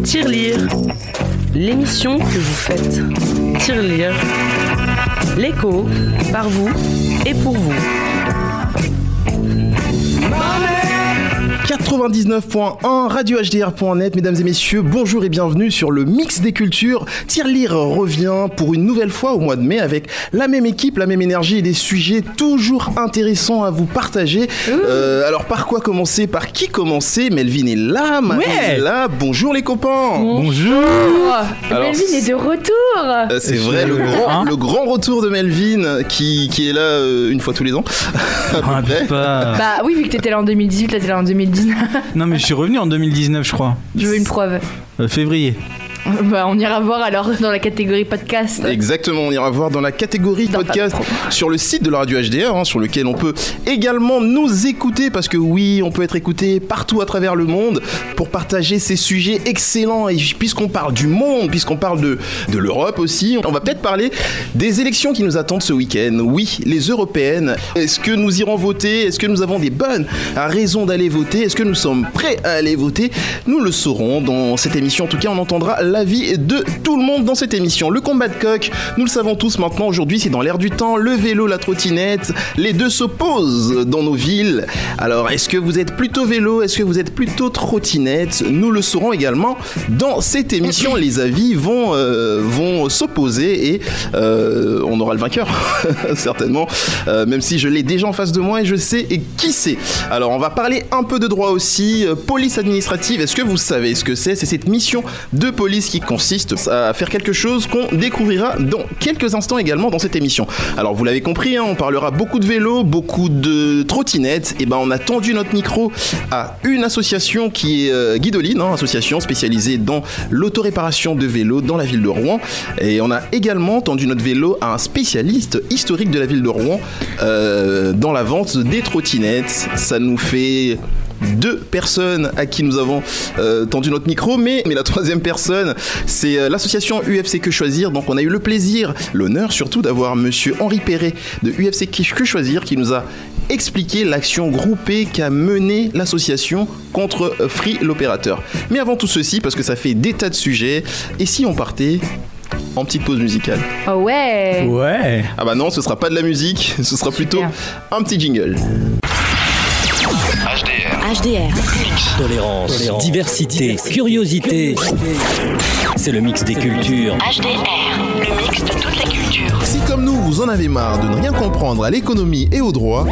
Tirelire, l'émission que vous faites. Tirelire, l'écho, par vous et pour vous. 99.1 radio HDR.net, mesdames et messieurs, bonjour et bienvenue sur le mix des cultures. Tirelire revient pour une nouvelle fois au mois de mai avec la même équipe, la même énergie et des sujets toujours intéressants à vous partager. Euh, alors par quoi commencer? Par qui commencer? Melvin est là, Marie Ouais. est là. Bonjour les copains. Bonjour Alors, Melvin est de retour Euh, c'est vrai, le grand, Hein le grand retour de Melvin qui, qui est là euh, une fois tous les ans. Ah, pas- Bah oui, vu que t'étais là en 2018, là t'es là en 2019. Non mais je suis revenu en 2019 je crois. Je veux une preuve. Euh, février. Bah on ira voir alors dans la catégorie podcast. Exactement, on ira voir dans la catégorie Dans podcast sur le site de la radio HDR, hein, sur lequel on peut également nous écouter, parce que oui, on peut être écouté partout à travers le monde pour partager ces sujets excellents. Et puisqu'on parle du monde, puisqu'on parle de, de l'Europe aussi, on va peut-être parler des élections qui nous attendent ce week-end. Oui, les européennes. Est-ce que nous irons voter? Est-ce que nous avons des bonnes raisons d'aller voter? Est-ce que nous sommes prêts à aller voter? Nous le saurons dans cette émission. En tout cas, on entendra l'avis de tout le monde dans cette émission. Le combat de coq, nous le savons tous maintenant. Aujourd'hui, c'est dans l'air du temps. Le vélo, la trottinette, les deux s'opposent dans nos villes. Alors, est-ce que vous êtes plutôt vélo Est-ce que vous êtes plutôt trottinette? Nous le saurons également dans cette émission. Les avis vont, euh, s'opposer et euh, on aura le vainqueur, certainement. Euh, même si je l'ai déjà en face de moi et je sais qui c'est. Alors, on va parler un peu de droit aussi. Police administrative, est-ce que vous savez ce que c'est? C'est cette mission de police qui consiste à faire quelque chose qu'on découvrira dans quelques instants également dans cette émission. Alors, vous l'avez compris, hein, on parlera beaucoup de vélo, beaucoup de trottinettes. Et ben, on a tendu notre micro à une association qui est euh, Guidoline, hein, association spécialisée dans l'autoréparation de vélos dans la ville de Rouen. Et on a également tendu notre vélo à un spécialiste historique de la ville de Rouen euh, dans la vente des trottinettes. Ça nous fait deux personnes à qui nous avons euh, tendu notre micro, mais, mais la troisième personne, c'est euh, l'association UFC Que Choisir. Donc on a eu le plaisir, l'honneur surtout d'avoir monsieur Henri Perret de UFC Que Choisir qui nous a expliqué l'action groupée qu'a menée l'association contre euh, Free l'opérateur. Mais avant tout ceci, parce que ça fait des tas de sujets, et si on partait en petite pause musicale? Oh ouais Ouais. Ah bah non, ce sera pas de la musique, ce sera plutôt un petit jingle. HDR. Tolérance, diversité, curiosité. C'est le mix des cultures. HDR. Le mix de toutes les cultures. Si comme nous, vous en avez marre de ne rien comprendre à l'économie et au droit,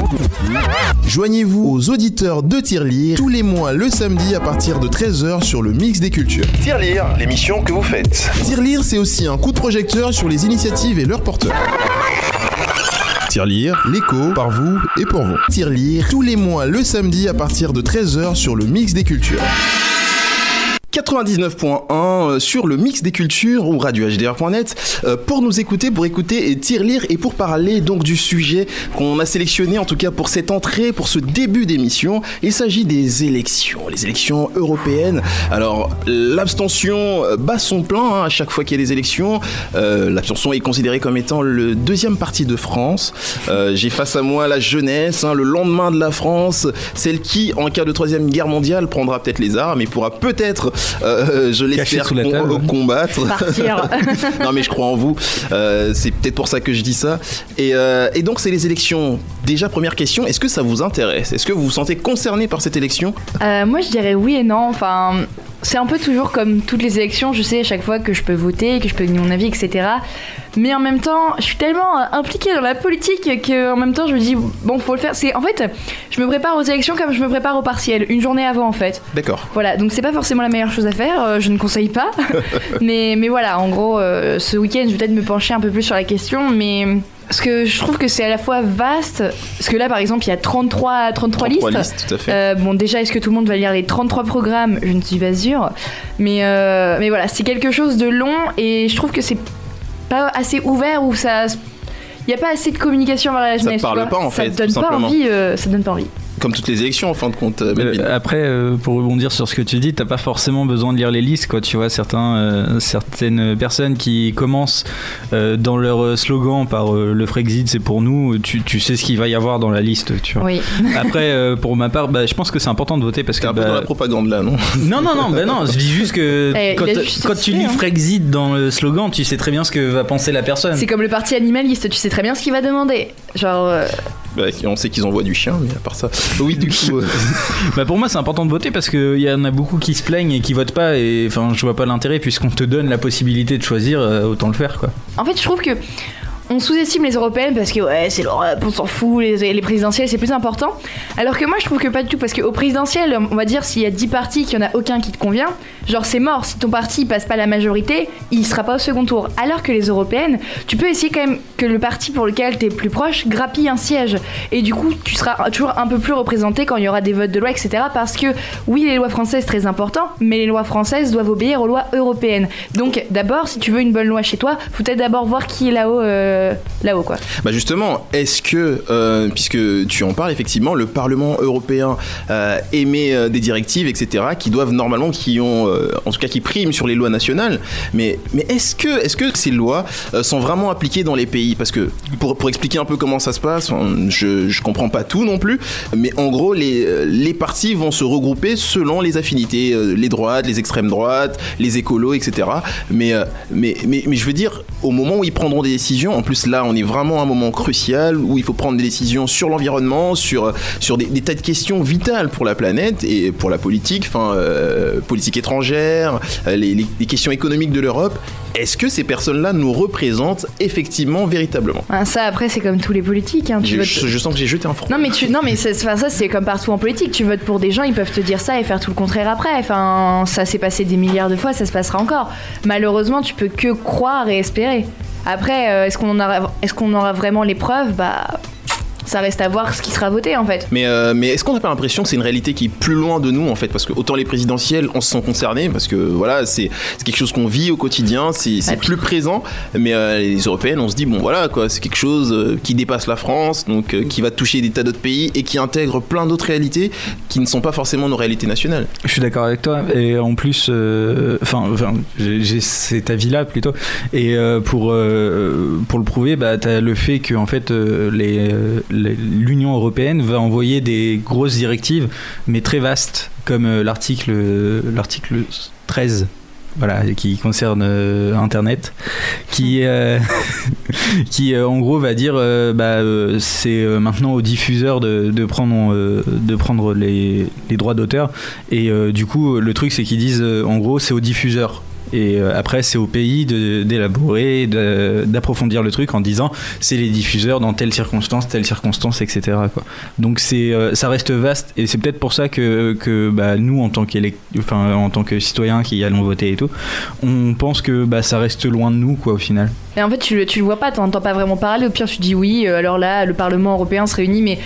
joignez-vous aux auditeurs de Tirelire tous les mois le samedi à partir de 13h sur le mix des cultures. Tirelire, l'émission que vous faites. Tirelire, c'est aussi un coup de projecteur sur les initiatives et leurs porteurs. Tirelire, l'écho, par vous et pour vous. Tirelire, tous les mois le samedi à partir de 13h sur le mix des cultures. 99.1 euh, sur le mix des cultures ou radio-hdr.net euh, pour nous écouter, pour écouter et Tirelire et pour parler donc du sujet qu'on a sélectionné en tout cas pour cette entrée, pour ce début d'émission. Il s'agit des élections, les élections européennes. Alors l'abstention euh, bat son plein hein, à chaque fois qu'il y a des élections. L'abstention est considérée comme étant le deuxième parti de France. J'ai face à moi la jeunesse, hein, le lendemain de la France, celle qui en cas de troisième guerre mondiale prendra peut-être les armes et pourra peut-être, euh, je l'espère, sous la con- table. combattre. Partir. non mais je crois en vous. Euh, c'est peut-être pour ça que je dis ça. Et, euh, et donc c'est les élections. Déjà première question, est-ce que ça vous intéresse? Est-ce que vous vous sentez concerné par cette élection? Euh, moi je dirais oui et non. Enfin, c'est un peu toujours comme toutes les élections. Je sais à chaque fois que je peux voter, que je peux donner mon avis, etc. Mais en même temps, je suis tellement euh, impliquée dans la politique que en même temps je me dis bon faut le faire. C'est en fait, je me prépare aux élections comme je me prépare au partiel, une journée avant en fait. D'accord. Voilà, donc c'est pas forcément la meilleure chose à faire, euh, je ne conseille pas. mais, mais voilà, en gros, euh, ce week-end, je vais peut-être me pencher un peu plus sur la question, mais parce que je trouve que c'est à la fois vaste, parce que là, par exemple, il y a 33, 33, 33 listes. listes, tout à fait. Euh, bon, déjà, est-ce que tout le monde va lire les 33 programmes? Je ne suis pas sûre. Mais, euh, mais voilà, c'est quelque chose de long et je trouve que c'est pas assez ouvert ou ça. Il n'y a pas assez de communication vers la jeunesse. parle tu vois. pas, en ça fait, donne tout pas simplement. envie. euh, ça donne pas envie. Comme toutes les élections en fin de compte. euh. Euh, après, euh, pour rebondir sur ce que tu dis, t'as pas forcément besoin de lire les listes, quoi. Tu vois, certains, euh, certaines personnes qui commencent euh, dans leur slogan par euh, le Frexit, c'est pour nous. Tu, tu sais ce qu'il va y avoir dans la liste, tu vois. Oui. Après, euh, pour ma part, bah, je pense que c'est important de voter parce T'es que. un peu bah, dans la propagande là, non? Non, non, non, bah non, je dis juste que Eh, quand, juste tu lis hein. Frexit dans le slogan, tu sais très bien ce que va penser la personne. C'est comme le parti animaliste, tu sais très bien ce qu'il va demander. Genre, euh, Bah, On sait qu'ils envoient du chien, mais à part ça. Oui, du coup. euh, Bah pour moi c'est important de voter parce qu'il y en a beaucoup qui se plaignent et qui votent pas et enfin je vois pas l'intérêt puisqu'on te donne la possibilité de choisir euh, autant le faire quoi. en fait, je trouve que on sous-estime les européennes parce que ouais, c'est l'Europe, on s'en fout, les, les présidentielles c'est plus important. Alors que moi je trouve que pas du tout parce qu'au présidentiel, on va dire s'il y a 10 partis qu'il y en a aucun qui te convient, genre c'est mort, si ton parti passe pas la majorité, il sera pas au second tour. Alors que les européennes, tu peux essayer quand même que le parti pour lequel t'es plus proche grappille un siège. Et du coup, tu seras toujours un peu plus représenté quand il y aura des votes de loi, etc. Parce que oui, les lois françaises très important, mais les lois françaises doivent obéir aux lois européennes. Donc d'abord, si tu veux une bonne loi chez toi, faut peut-être d'abord voir qui est là-haut, euh, là-haut quoi. Bah justement, est-ce que, euh, puisque tu en parles effectivement, le Parlement européen euh, émet euh, des directives, etc., qui doivent normalement, qui ont, euh, en tout cas, qui priment sur les lois nationales, mais, mais est-ce que, est-ce que ces lois euh, sont vraiment appliquées dans les pays? Parce que pour, pour expliquer un peu comment ça se passe, je, je comprends pas tout non plus, mais en gros, les, euh, les partis vont se regrouper selon les affinités, euh, les droites, les extrêmes droites, les écolos, etc. Mais, euh, mais, mais, mais je veux dire, au moment où ils prendront des décisions, en plus là, on est vraiment à un moment crucial où il faut prendre des décisions sur l'environnement, sur, sur des, des tas de questions vitales pour la planète et pour la politique, enfin, euh, politique étrangère, euh, les, les- les questions économiques de l'Europe. Est-ce que ces personnes-là nous représentent effectivement, véritablement? Hein, ça après c'est comme tous les politiques. Hein, tu je, votes- je- je sens que j'ai jeté un front. Non mais tu non mais enfin, ça c'est comme partout en politique. Tu votes pour des gens, ils peuvent te dire ça et faire tout le contraire après. Enfin ça s'est passé des milliards de fois, ça se passera encore. Malheureusement tu peux que croire et espérer. Après euh, est-ce qu'on aura vraiment les preuves Bah ça reste à voir ce qui sera voté en fait. Mais, euh, mais est-ce qu'on n'a pas l'impression que c'est une réalité qui est plus loin de nous en fait? Parce que autant les présidentielles, on se sent concerné parce que voilà, c'est quelque chose qu'on vit au quotidien, c'est Ah, puis- plus présent. Mais euh, les européennes, on se dit bon voilà quoi, c'est quelque chose euh, qui dépasse la France, donc euh, qui va toucher des tas d'autres pays et qui intègre plein d'autres réalités qui ne sont pas forcément nos réalités nationales. Je suis d'accord avec toi et en plus enfin enfin, j'ai cet avis là plutôt et euh, pour euh, pour le prouver bah tu as le fait que en fait euh, les euh, les- l'Union européenne va envoyer des grosses directives mais très vastes comme euh, l'article l'article 13 voilà, qui concerne euh, Internet, qui, euh, qui euh, en gros va dire euh, bah, euh, c'est euh, maintenant aux diffuseurs de, de prendre, euh, de prendre les, les droits d'auteur. Et euh, du coup, le truc, c'est qu'ils disent euh, en gros, c'est aux diffuseurs. Et euh, après, c'est au pays d'élaborer, d'approfondir le truc en disant c'est les diffuseurs dans telle circonstance, telle circonstance, etc. Donc c'est, euh, ça reste vaste et c'est peut-être pour ça que, que bah, nous, en tant, enfin, en tant que citoyens qui allons voter et tout, on pense que bah, ça reste loin de nous, quoi, au final. Et en fait tu, tu le vois pas, t'entends pas vraiment parler. Au pire tu dis oui. euh, alors là le Parlement européen se réunit, mais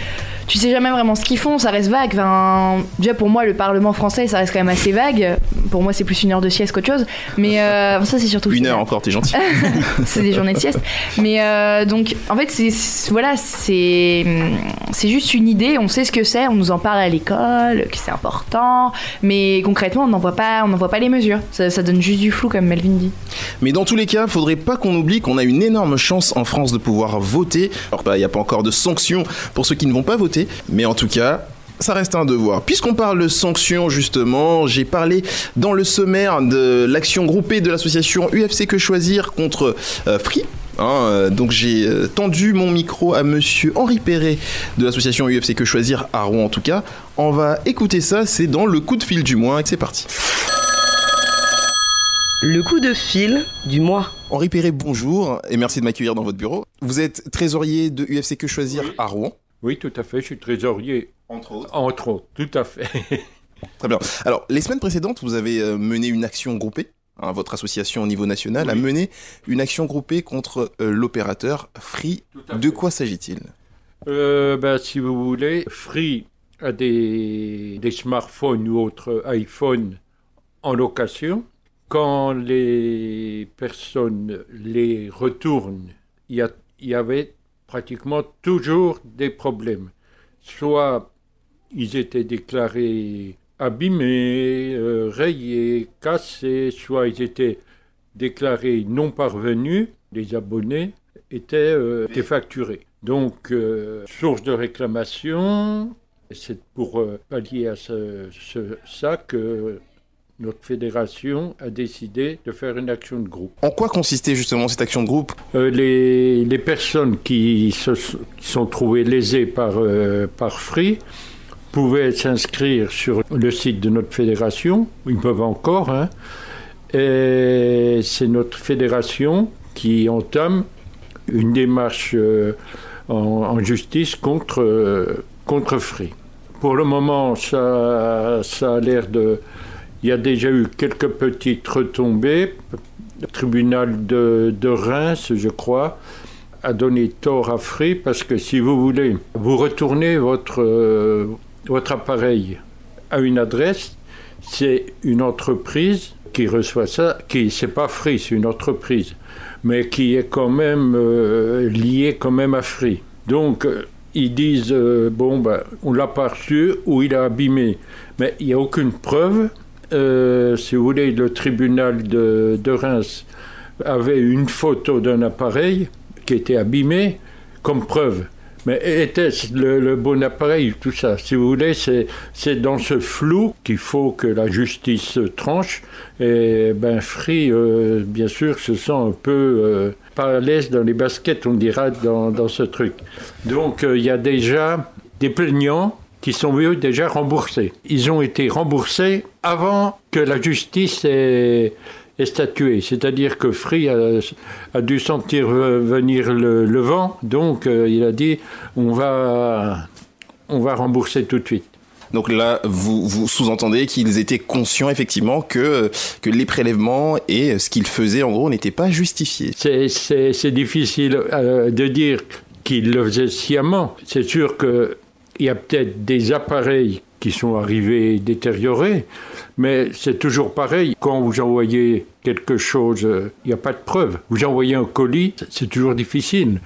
tu sais jamais vraiment ce qu'ils font. Ça reste vague. Enfin, déjà pour moi le Parlement français ça reste quand même assez vague. Pour moi c'est plus une heure de sieste qu'autre chose. Mais euh, ça c'est surtout Une heure encore, t'es gentil. c'est des journées de sieste. Mais euh, donc, en fait, c'est voilà, c'est c'est juste une idée. On sait ce que c'est. On nous en parle à l'école, que c'est important. Mais concrètement, on n'en voit pas, on n'en voit pas les mesures. Ça, ça donne juste du flou, comme Melvin dit. Mais dans tous les cas, faudrait pas qu'on oublie qu'on a une énorme chance en France de pouvoir voter. Alors, bah, il n'y a pas encore de sanctions pour ceux qui ne vont pas voter, mais en tout cas. Ça reste un devoir. Puisqu'on parle de sanctions, justement, j'ai parlé dans le sommaire de l'action groupée de l'association UFC Que Choisir contre euh, Free. Hein, euh, donc j'ai euh, tendu mon micro à monsieur Henri Perret de l'association UFC Que Choisir à Rouen en tout cas. On va écouter ça, c'est dans le coup de fil du mois et c'est parti. Le coup de fil du mois. Henri Perret, bonjour et merci de m'accueillir dans votre bureau. Vous êtes trésorier de UFC Que Choisir à Rouen. Oui, tout à fait, je suis trésorier, Entre autres. entre autres, tout à fait. Très bien. Alors, les semaines précédentes, vous avez euh, mené une action groupée. hein, votre association au niveau national a mené une action groupée contre euh, l'opérateur Free. De quoi s'agit-il? Euh, ben, si vous voulez, Free a des, des smartphones ou autres iPhones en location. Quand les personnes les retournent, il y, a- il y avait pratiquement toujours des problèmes. Soit ils étaient déclarés abîmés, euh, rayés, cassés, soit ils étaient déclarés non parvenus, les abonnés étaient, euh, facturés. Donc, euh, source de réclamation, c'est pour euh, pallier à ce- ce- ça que notre fédération a décidé de faire une action de groupe. En quoi consistait justement cette action de groupe? Euh, les, les personnes qui se sont trouvées lésées par, euh, par Free pouvaient s'inscrire sur le site de notre fédération, ils peuvent encore, hein, et c'est notre fédération qui entame une démarche euh, en, en justice contre, contre Free. Pour le moment, ça, ça a l'air de... Il y a déjà eu quelques petites retombées. Le tribunal de, Reims, je crois, a donné tort à Free parce que si vous voulez, vous retournez votre, euh, votre appareil à une adresse, c'est une entreprise qui reçoit ça, qui c'est pas Free, c'est une entreprise, mais qui est quand même euh, liée quand même à Free. Donc euh, ils disent bon ben on l'a pas reçu ou il a abîmé, mais il n'y a aucune preuve. Euh, si vous voulez, le tribunal de, Reims avait une photo d'un appareil qui était abîmé comme preuve. Mais était-ce le, bon appareil, tout ça? Si vous voulez, c'est, dans ce flou qu'il faut que la justice tranche. Et ben Free, euh, bien sûr, se sent un peu euh, pas à l'aise dans les baskets, on dira, dans, dans ce truc. Donc euh, il y a déjà des plaignants qui sont eux déjà remboursés. Ils ont été remboursés avant que la justice ait, ait statué. C'est-à-dire que Free a, a dû sentir venir le, le vent, donc euh, il a dit on va, on va rembourser tout de suite. Donc là, vous, vous sous-entendez qu'ils étaient conscients effectivement que, que les prélèvements et ce qu'ils faisaient en gros n'étaient pas justifiés. C'est- difficile euh, de dire qu'il le faisait sciemment. C'est sûr qu'il y a peut-être des appareils qui sont arrivés détériorés, mais c'est toujours pareil. Quand vous envoyez quelque chose, euh, il n'y a pas de preuve. Vous envoyez un colis, c'est toujours difficile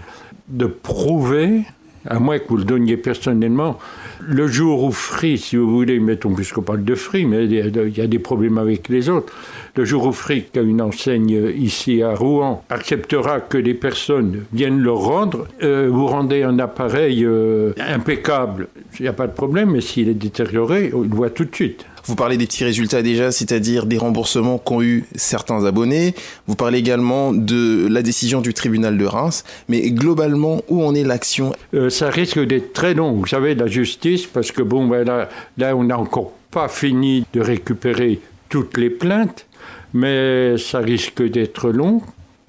de prouver, à moins que vous le donniez personnellement, le jour où Free, si vous voulez, mettons, puisqu'on parle de Free, mais il il y a des problèmes avec les autres, le jour où Free, qui a une enseigne ici à Rouen, acceptera que les personnes viennent le rendre, euh, vous rendez un appareil euh, impeccable, il n'y a pas de problème, mais s'il est détérioré, on le voit tout de suite. Vous parlez des petits résultats déjà, c'est-à-dire des remboursements qu'ont eu certains abonnés. Vous parlez également de la décision du tribunal de Reims. Mais globalement, où en est l'action? Euh, ça risque d'être très long, vous savez, la justice, parce que bon, ben là, là, on n'a encore pas fini de récupérer toutes les plaintes, mais ça risque d'être long,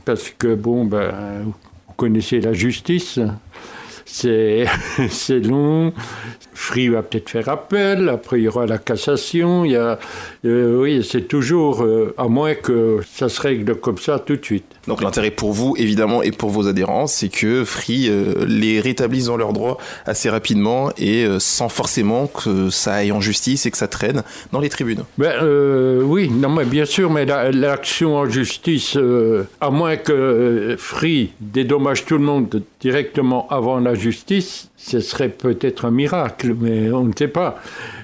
parce que bon, ben, vous connaissez la justice, c'est long. Free va peut-être faire appel, après il y aura la cassation, il y a, euh, oui, c'est toujours, euh, à moins que ça se règle comme ça tout de suite. Donc l'intérêt pour vous, évidemment, et pour vos adhérents, c'est que Free euh, les rétablisse dans leurs droits assez rapidement et sans forcément que ça aille en justice et que ça traîne dans les tribunaux. Ben, oui, non, mais bien sûr, mais la- l'action en justice, à moins que Free dédommage tout le monde directement avant la justice, ce serait peut-être un miracle, mais on ne sait pas.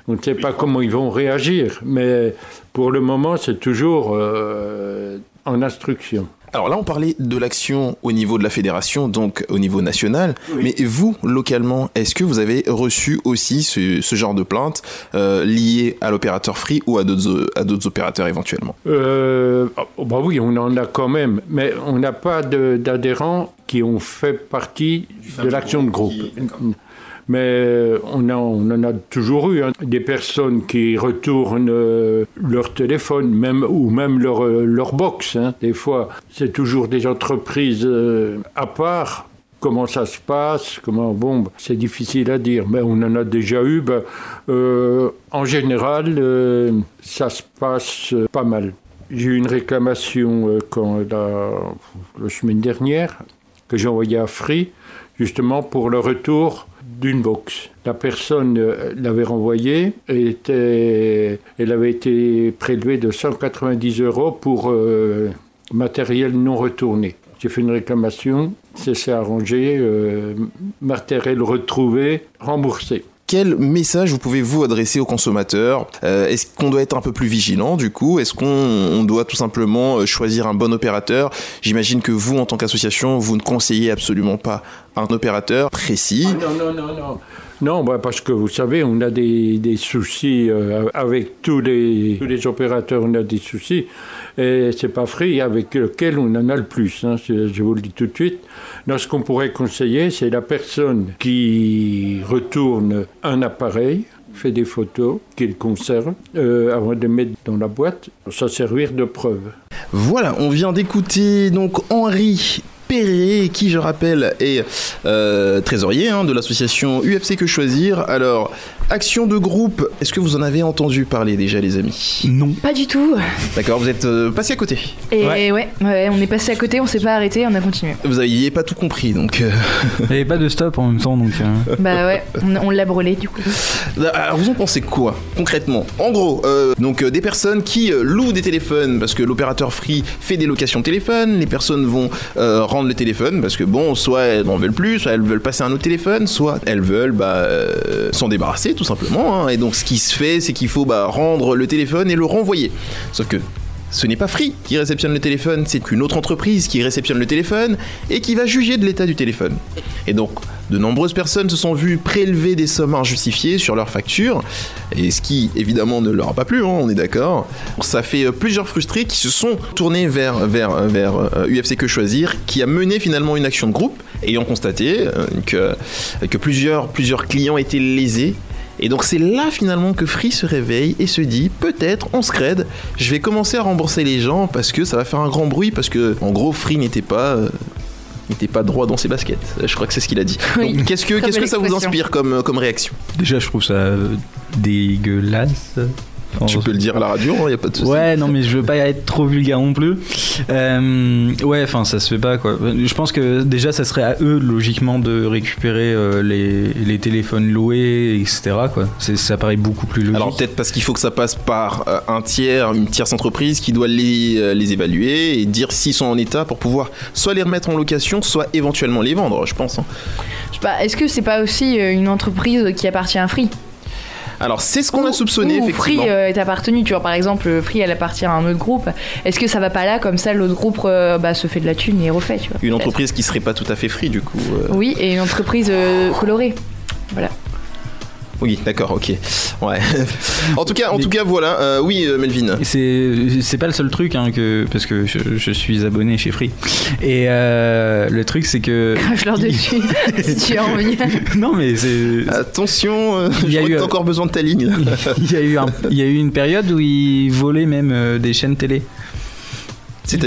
On ne sait pas comment ils vont réagir, mais pour le moment, c'est toujours euh, en instruction. Alors là, on parlait de l'action au niveau de la fédération, donc au niveau national. Mais vous, localement, est-ce que vous avez reçu aussi ce, ce genre de plainte euh, liée à l'opérateur Free ou à d'autres à d'autres opérateurs éventuellement? Euh, oh, bah oui, on en a quand même, mais on n'a pas de- d'adhérents qui ont fait partie de l'action de groupe. Mais euh, on, en a toujours eu hein, des personnes qui retournent euh, leur téléphone, même ou même leur, euh, leur box. hein. Des fois, c'est toujours des entreprises à part. Comment ça se passe? Comment bon, bah, c'est difficile à dire, mais on en a déjà eu. bah, en général, ça se passe pas mal. J'ai eu une réclamation quand la, la semaine dernière que j'ai envoyée à Free, justement pour le retour d'une box. La personne euh, l'avait renvoyée et elle avait été prélevée de 190 euros pour euh, matériel non retourné. J'ai fait une réclamation, ça s'est arrangé, euh, matériel retrouvé, remboursé. Quel message vous pouvez vous adresser aux consommateurs? Euh, Est-ce qu'on doit être un peu plus vigilant du coup? Est-ce qu'on on doit tout simplement euh, choisir un bon opérateur? J'imagine que vous, en tant qu'association, vous ne conseillez absolument pas un opérateur précis. Ah, non, non, non, non. Non, bah, parce que vous savez, on a des, des soucis euh, avec tous les, tous les opérateurs, on a des soucis. Et c'est pas Free avec lequel on en a le plus, hein, je vous le dis tout de suite. Ce qu'on pourrait conseiller, c'est la personne qui retourne un appareil, fait des photos, qu'il conserve, euh, avant de les mettre dans la boîte, s'en servir de preuve. Voilà, on vient d'écouter donc Henri Perret, qui je rappelle est euh, trésorier hein, de l'association UFC Que Choisir. Alors, action de groupe, est-ce que vous en avez entendu parler déjà les amis Non. Pas du tout. D'accord, vous êtes euh, passé à côté. Et Ouais. ouais. ouais, on est passé à côté, on s'est pas arrêté, on a continué. Vous n'aviez pas tout compris, donc... euh, Il n'y avait pas de stop en même temps, donc. euh, bah ouais, on, on l'a brûlé du coup. Alors vous en pensez quoi concrètement? En gros, euh, donc euh, des personnes qui euh, louent des téléphones parce que l'opérateur Free fait des locations de téléphone, les personnes vont euh, rendre le téléphone parce que bon, soit elles n'en veulent plus, soit elles veulent passer à un autre téléphone, soit elles veulent bah, euh, s'en débarrasser tout simplement. hein. Et donc ce qui se fait, c'est qu'il faut bah, rendre le téléphone et le renvoyer. Sauf que ce n'est pas Free qui réceptionne le téléphone, c'est une autre entreprise qui réceptionne le téléphone et qui va juger de l'état du téléphone. Et donc, de nombreuses personnes se sont vues prélever des sommes injustifiées sur leurs factures, et ce qui évidemment ne leur a pas plu, hein, on est d'accord. Ça fait euh, plusieurs frustrés qui se sont tournés vers, vers, vers euh, UFC Que Choisir, qui a mené finalement une action de groupe, ayant constaté euh, que, que plusieurs, plusieurs clients étaient lésés. Et donc c'est là finalement que Free se réveille et se dit peut-être on scred, je vais commencer à rembourser les gens parce que ça va faire un grand bruit parce que en gros Free n'était pas euh, n'était pas droit dans ses baskets. Je crois que c'est ce qu'il a dit. Oui. Qu'est-ce que qu'est-ce ça vous inspire comme euh, comme réaction? Déjà, je trouve ça euh, Tu peux le dire à la radio, il y a pas de souci. Ouais, non, mais je veux pas être trop vulgaire non plus. Euh, ouais, enfin, ça se fait pas, quoi. Je pense que déjà, ça serait à eux, logiquement, de récupérer euh, les, les téléphones loués, etc., quoi. C'est- Ça paraît beaucoup plus logique. Alors peut-être parce qu'il faut que ça passe par euh, un tiers, une tierce entreprise qui doit les, euh, les évaluer et dire s'ils sont en état pour pouvoir soit les remettre en location, soit éventuellement les vendre, je pense. hein. Je sais pas, est-ce que c'est pas aussi une entreprise qui appartient à Free Alors c'est ce qu'on a Ou- soupçonné ou effectivement. Free euh, est appartenu, tu vois, par exemple, euh, Free elle appartient à un autre groupe. Est-ce que ça va pas là, comme ça l'autre groupe euh, bah, se fait de la thune et refait, tu vois Une entreprise qui serait pas tout à fait free du coup. euh. Oui, et une entreprise colorée. Voilà. Oui, d'accord, ok. Ouais. en tout cas, en tout cas, voilà. Euh, oui, euh, Melvin. C'est c'est pas le seul truc hein, que parce que je, je suis abonné chez Free et euh, le truc c'est que Crache-leur dessus si tu as envie. non mais c'est Attention, euh, Il y je a crois eu, que t'as encore besoin de ta ligne. il y a eu un- il y a eu une période où ils volaient même euh, des chaînes télé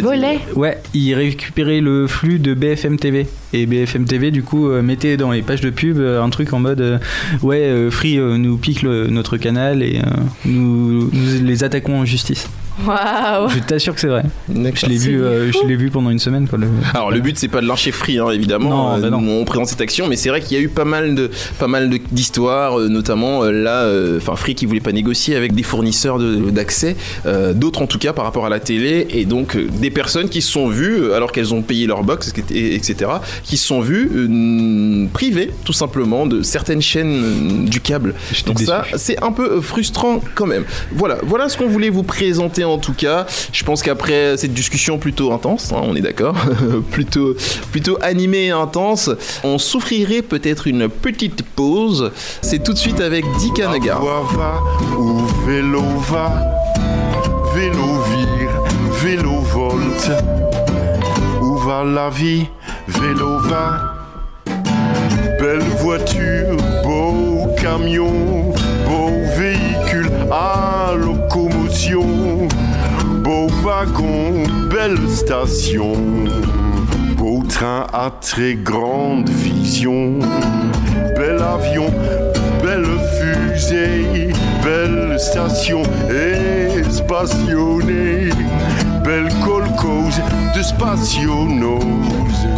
Volet. ouais ils récupéraient le flux de BFM TV et BFM TV du coup euh, mettait dans les pages de pub euh, un truc en mode euh, ouais Free nous pique le- notre canal et nous, nous les attaquons en justice Waouh je t'assure que c'est vrai je l'ai vu euh, je l'ai vu pendant une semaine quoi le- Alors le but c'est pas de lyncher Free hein, évidemment. Non, Euh, bah non. on présente cette action, mais c'est vrai qu'il y a eu pas mal de pas mal de- d'histoires, euh, notamment euh, là, euh, enfin Free qui voulait pas négocier avec des fournisseurs de- d'accès, euh, d'autres en tout cas par rapport à la télé, et donc euh, des personnes qui se sont vues alors qu'elles ont payé leur box, et- etc., qui se sont vues euh, privées tout simplement de certaines chaînes euh, du câble. Donc ça, c'est un peu frustrant quand même. Voilà, voilà ce qu'on voulait vous présenter en tout cas. Je pense qu'après cette discussion plutôt intense, hein, on est d'accord, plutôt, plutôt animée et intense, on souffrirait peut-être une petite pause. C'est tout de suite avec voix va où vélo va, vélo vire, vélo volte. Où va la vie, vélo va. Belle voiture, beau camion, beau véhicule à beau wagon, belle station, beau train à très grande vision, bel avion, belle fusée, belle station espationnée, belle colcose de spationose,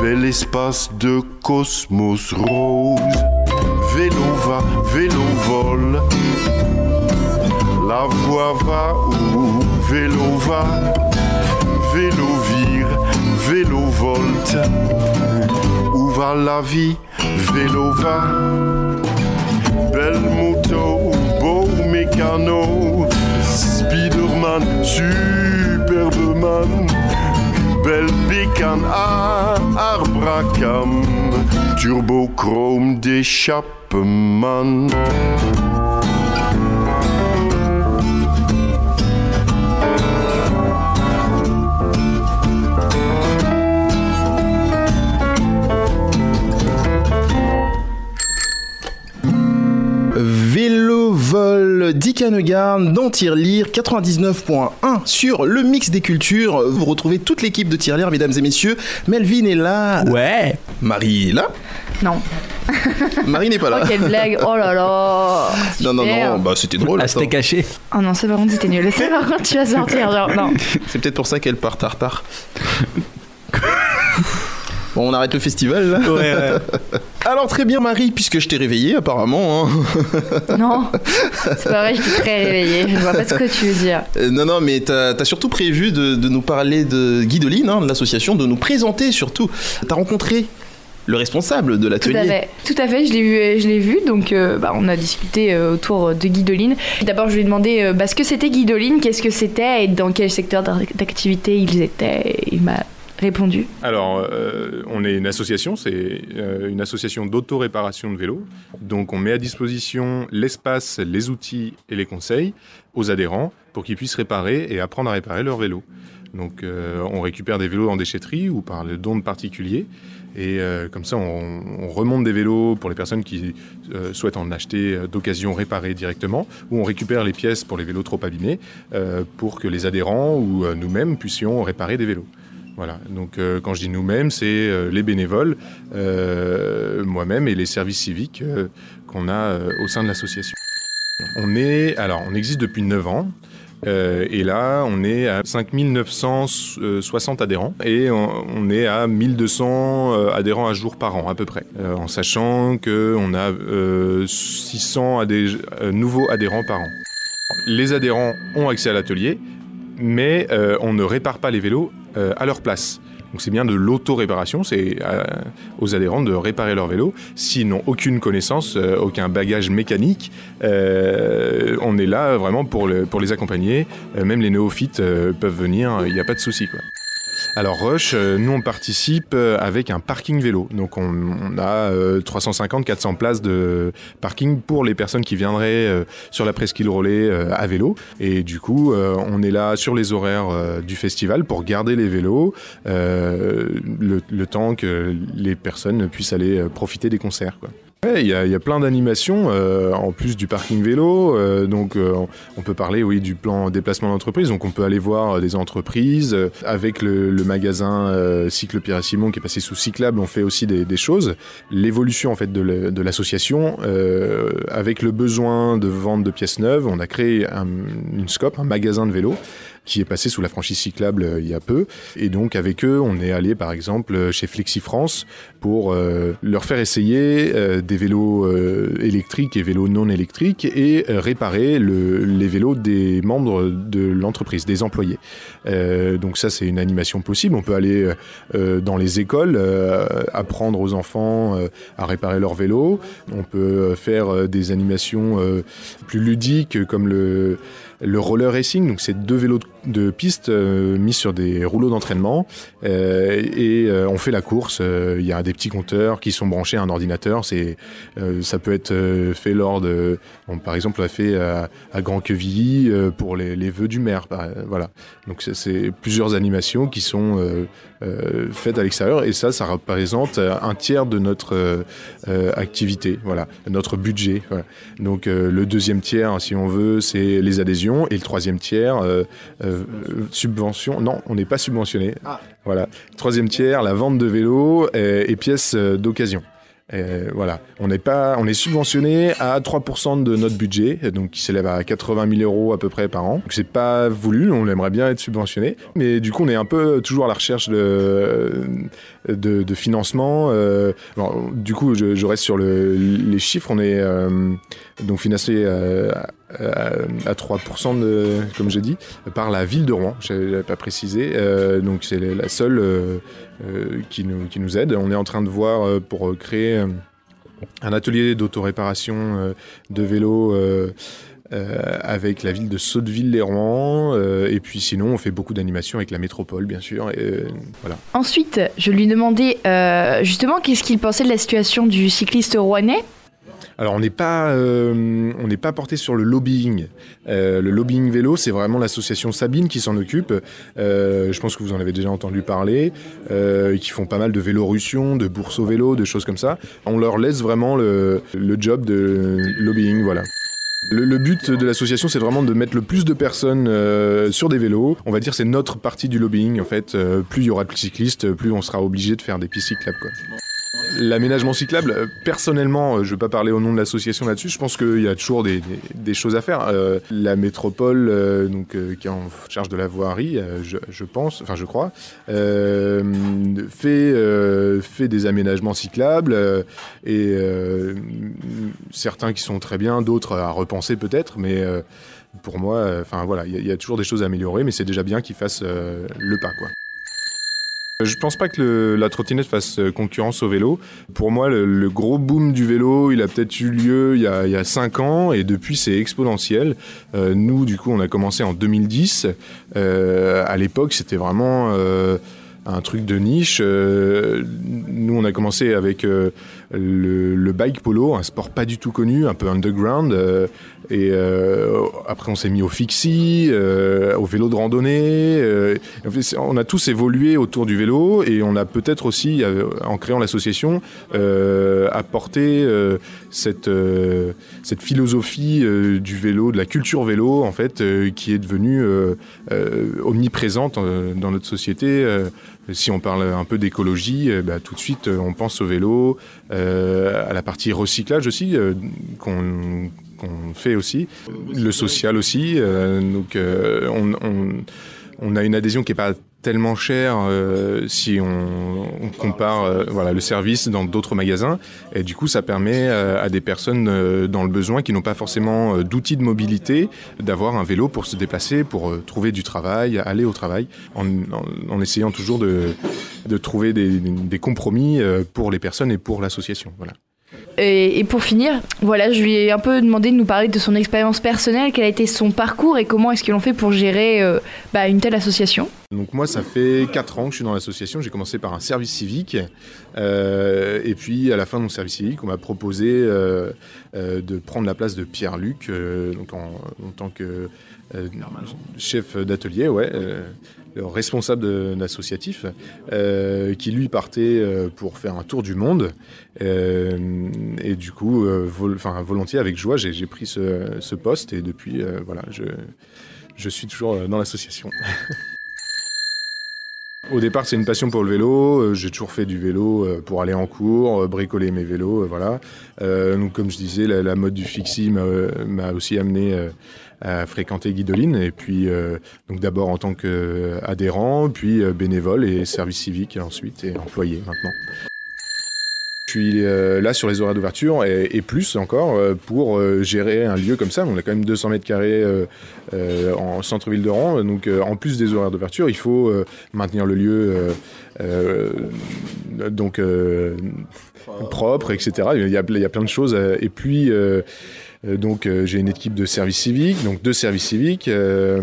bel espace de cosmos rose. Vélo va, vélo vole, la voix va où vélo va, vélo vire, vélo volte. Où va la vie, vélo va. belle moto, beau mécano, Spiderman, superbeman, belle bécane à arbracam, turbochrome d'échappement. Vol d'Icanegarn dans Tirelire 99.1 sur le mix des cultures. Vous retrouvez toute l'équipe de Tirelire, mesdames et messieurs. Melvin est là. Ouais. Marie est là. Non. Marie n'est pas Oh, là. quelle blague. Oh là là. non, non, non, bah c'était drôle. Ah, c'était caché. Oh non, ça par contre c'était nul. Ça par contre tu vas sortir. Genre, non. C'est peut-être pour ça qu'elle part tard tard. Bon, on arrête le festival là. Ouais, ouais. Alors très bien Marie, puisque je t'ai réveillé apparemment. hein. Non. C'est pas vrai, je suis très réveillée. Je vois pas ce que tu veux dire. Euh, non, non, mais t'as as surtout prévu de, de nous parler de Guidoline, hein, de l'association, de nous présenter surtout. T'as rencontré le responsable de Tout à l'atelier. fait, tout à fait, je l'ai vu, je l'ai vu, donc euh, bah, on a discuté euh, autour de Guidoline. D'abord, je lui ai demandé euh, bah, ce que c'était Guidoline, qu'est-ce que c'était et dans quel secteur d'ac- d'activité ils étaient. Et il m'a Alors, euh, on est une association, c'est euh, une association d'auto-réparation de vélos. Donc, on met à disposition l'espace, les outils et les conseils aux adhérents pour qu'ils puissent réparer et apprendre à réparer leur vélo. Donc, euh, on récupère des vélos en déchetterie ou par le don de particuliers. Et comme ça, on, on remonte des vélos pour les personnes qui souhaitent en acheter d'occasion réparés directement, ou on récupère les pièces pour les vélos trop abîmés pour que les adhérents ou nous-mêmes puissions réparer des vélos. Voilà, donc euh, quand je dis nous-mêmes, c'est euh, les bénévoles, euh, moi-même et les services civiques qu'on a au sein de l'association. On est, alors, on existe depuis 9 ans. et là, on est à 5960 adhérents et on, est à 1200 euh, adhérents à jour par an à peu près. En sachant qu'on a euh, 600 adhé- euh, nouveaux adhérents par an. Les adhérents ont accès à l'atelier, mais on ne répare pas les vélos euh, à leur place. Donc c'est bien de l'auto-réparation, c'est euh, aux adhérents de réparer leur vélo. S'ils n'ont aucune connaissance, euh, aucun bagage mécanique, on est là vraiment pour, le- pour les accompagner. Même les néophytes peuvent venir, il n'y a pas de souci. Alors Rush, euh, nous on participe euh, avec un parking vélo. Donc on, a 350-400 places de parking pour les personnes qui viendraient euh, sur la presqu'île Relais euh, à vélo. Et du coup, euh, on est là sur les horaires euh, du festival pour garder les vélos euh, le, temps que les personnes puissent aller euh, profiter des concerts. Ouais, Il y, a- il y a plein d'animations euh, en plus du parking vélo. euh, donc, euh, on peut parler, oui, du plan déplacement d'entreprise. Donc, on peut aller voir euh, des entreprises euh, avec le, le magasin euh, Cycle Pierre Simon qui est passé sous Cyclable. On fait aussi des, des choses. L'évolution en fait de l'association, avec le besoin de vente de pièces neuves, on a créé un- une scope, un magasin de vélo qui est passé sous la franchise cyclable euh, il y a peu. Et donc avec eux, on est allé par exemple euh, chez Flexi France pour euh, leur faire essayer des vélos électriques et vélos non électriques et réparer le- les vélos des membres de l'entreprise, des employés. Donc ça, c'est une animation possible. On peut aller dans les écoles, apprendre aux enfants à réparer leur vélo. On peut faire des animations plus ludiques comme le le roller racing, donc c'est deux vélos de, piste euh, mis sur des rouleaux d'entraînement euh, et euh, on fait la course. Euh, Il y a des petits compteurs qui sont branchés à un ordinateur. C'est, euh, ça peut être euh, fait lors de, par exemple, on l'a fait à, à Grand Quevilly pour les, les vœux du maire. voilà. Donc c'est, plusieurs animations qui sont faites à l'extérieur et ça, ça représente euh, un tiers de notre euh, euh, activité. Voilà, notre budget. Voilà. Donc euh, le deuxième tiers, si on veut, c'est les adhésions et le troisième tiers, euh, euh, subvention. Non, on n'est pas subventionné. Voilà. Troisième tiers, la vente de vélos et, et pièces euh, d'occasion. Voilà, on n'est pas, on est subventionné à 3% de notre budget, donc qui s'élève à 80 000 euros à peu près par an. Donc c'est pas voulu, on aimerait bien être subventionné, mais du coup on est un peu toujours à la recherche de de, financement. euh, du coup, je, reste sur le, les chiffres. On est euh, donc financé euh, à, à 3%, de, comme j'ai dit, par la ville de Rouen. Je n'avais pas précisé. Donc c'est la seule qui, nous, qui nous aide. On est en train de voir euh, pour euh, créer euh, un atelier d'autoréparation euh, de vélos euh, euh, avec la ville de Sotteville-les-Rouen. euh, et puis sinon, on fait beaucoup d'animations avec la métropole, bien sûr. Euh, voilà. Ensuite, je lui demandais euh, justement qu'est-ce qu'il pensait de la situation du cycliste rouennais? Alors on n'est pas, euh, on n'est pas porté sur le lobbying. Euh, le lobbying vélo, c'est vraiment l'association Sabine qui s'en occupe. Euh, je pense que vous en avez déjà entendu parler. Qui font pas mal de vélorussion, de bourses au vélo, de choses comme ça. On leur laisse vraiment le, le job de lobbying, voilà. Le, but de l'association, c'est vraiment de mettre le plus de personnes sur des vélos. On va dire c'est notre partie du lobbying en fait. Euh, plus il y aura de cyclistes, plus on sera obligé de faire des pistes cyclables. L'aménagement cyclable, euh, personnellement, euh, je ne vais pas parler au nom de l'association là-dessus, je pense qu'il y a toujours des, des- choses à faire. Euh, la métropole, euh, donc, euh, qui est en charge de la voirie, euh, je, je pense, enfin je crois, fait, fait des aménagements cyclables et certains qui sont très bien, d'autres à repenser peut-être, mais pour moi, enfin voilà, il y, y a toujours des choses à améliorer, mais c'est déjà bien qu'ils fassent le pas, quoi. Je pense pas que la trottinette fasse euh, concurrence au vélo. Pour moi, le, gros boom du vélo, il a peut-être eu lieu il y a, il y a 5 ans et depuis c'est exponentiel. Euh, nous, du coup, on a commencé en 2010. Euh, à l'époque, c'était vraiment euh, un truc de niche. Euh, nous, on a commencé avec euh, le, bike polo, un sport pas du tout connu, un peu underground. euh, et euh, après, on s'est mis au fixie, euh, au vélo de randonnée. on a tous évolué autour du vélo et on a peut-être aussi, en créant l'association, apporté cette, cette philosophie du vélo, de la culture vélo, en fait, qui est devenue omniprésente dans notre société. Si on parle un peu d'écologie, euh, bah, tout de suite, euh, on pense au vélo, euh, à la partie recyclage aussi, qu'on qu'on fait aussi, le social aussi. donc, on, on- on a une adhésion qui n'est pas tellement chère euh, si on, on compare euh, voilà, le service dans d'autres magasins. Et du coup, ça permet euh, à des personnes euh, dans le besoin qui n'ont pas forcément euh, d'outils de mobilité d'avoir un vélo pour se déplacer, pour trouver du travail, aller au travail, en, en- en essayant toujours de, de trouver des, des compromis pour les personnes et pour l'association. Voilà. Et, pour finir, voilà, je lui ai un peu demandé de nous parler de son expérience personnelle, quel a été son parcours et comment est-ce qu'ils l'ont fait pour gérer euh, bah, une telle association. Donc moi, ça fait 4 ans que je suis dans l'association. J'ai commencé par un service civique. Euh, et puis, à la fin de mon service civique, on m'a proposé euh, euh, de prendre la place de Pierre-Luc, donc en, tant que chef d'atelier, ouais, le responsable d'associatif, qui lui partait pour faire un tour du monde. Et du coup, vol- volontiers, avec joie, j'ai pris ce, ce poste. Et depuis, voilà, je, je suis toujours dans l'association. Au départ, c'est une passion pour le vélo. Euh, J'ai toujours fait du vélo euh, pour aller en cours, euh, bricoler mes vélos, voilà. Euh, donc, comme je disais, la, la mode du fixie m'a aussi amené à fréquenter Guidoline. Et puis, euh, donc d'abord en tant qu'adhérent, puis bénévole et service civique ensuite et employé maintenant. Euh, là sur les horaires d'ouverture et, et plus encore euh, pour euh, gérer un lieu comme ça. On a quand même 200 mètres carrés en centre-ville de Rouen. Donc en plus des horaires d'ouverture, il faut maintenir le lieu donc propre, etc. Il y, a, il y a plein de choses. Et puis donc euh, j'ai une équipe de service civique, donc deux services civiques. euh,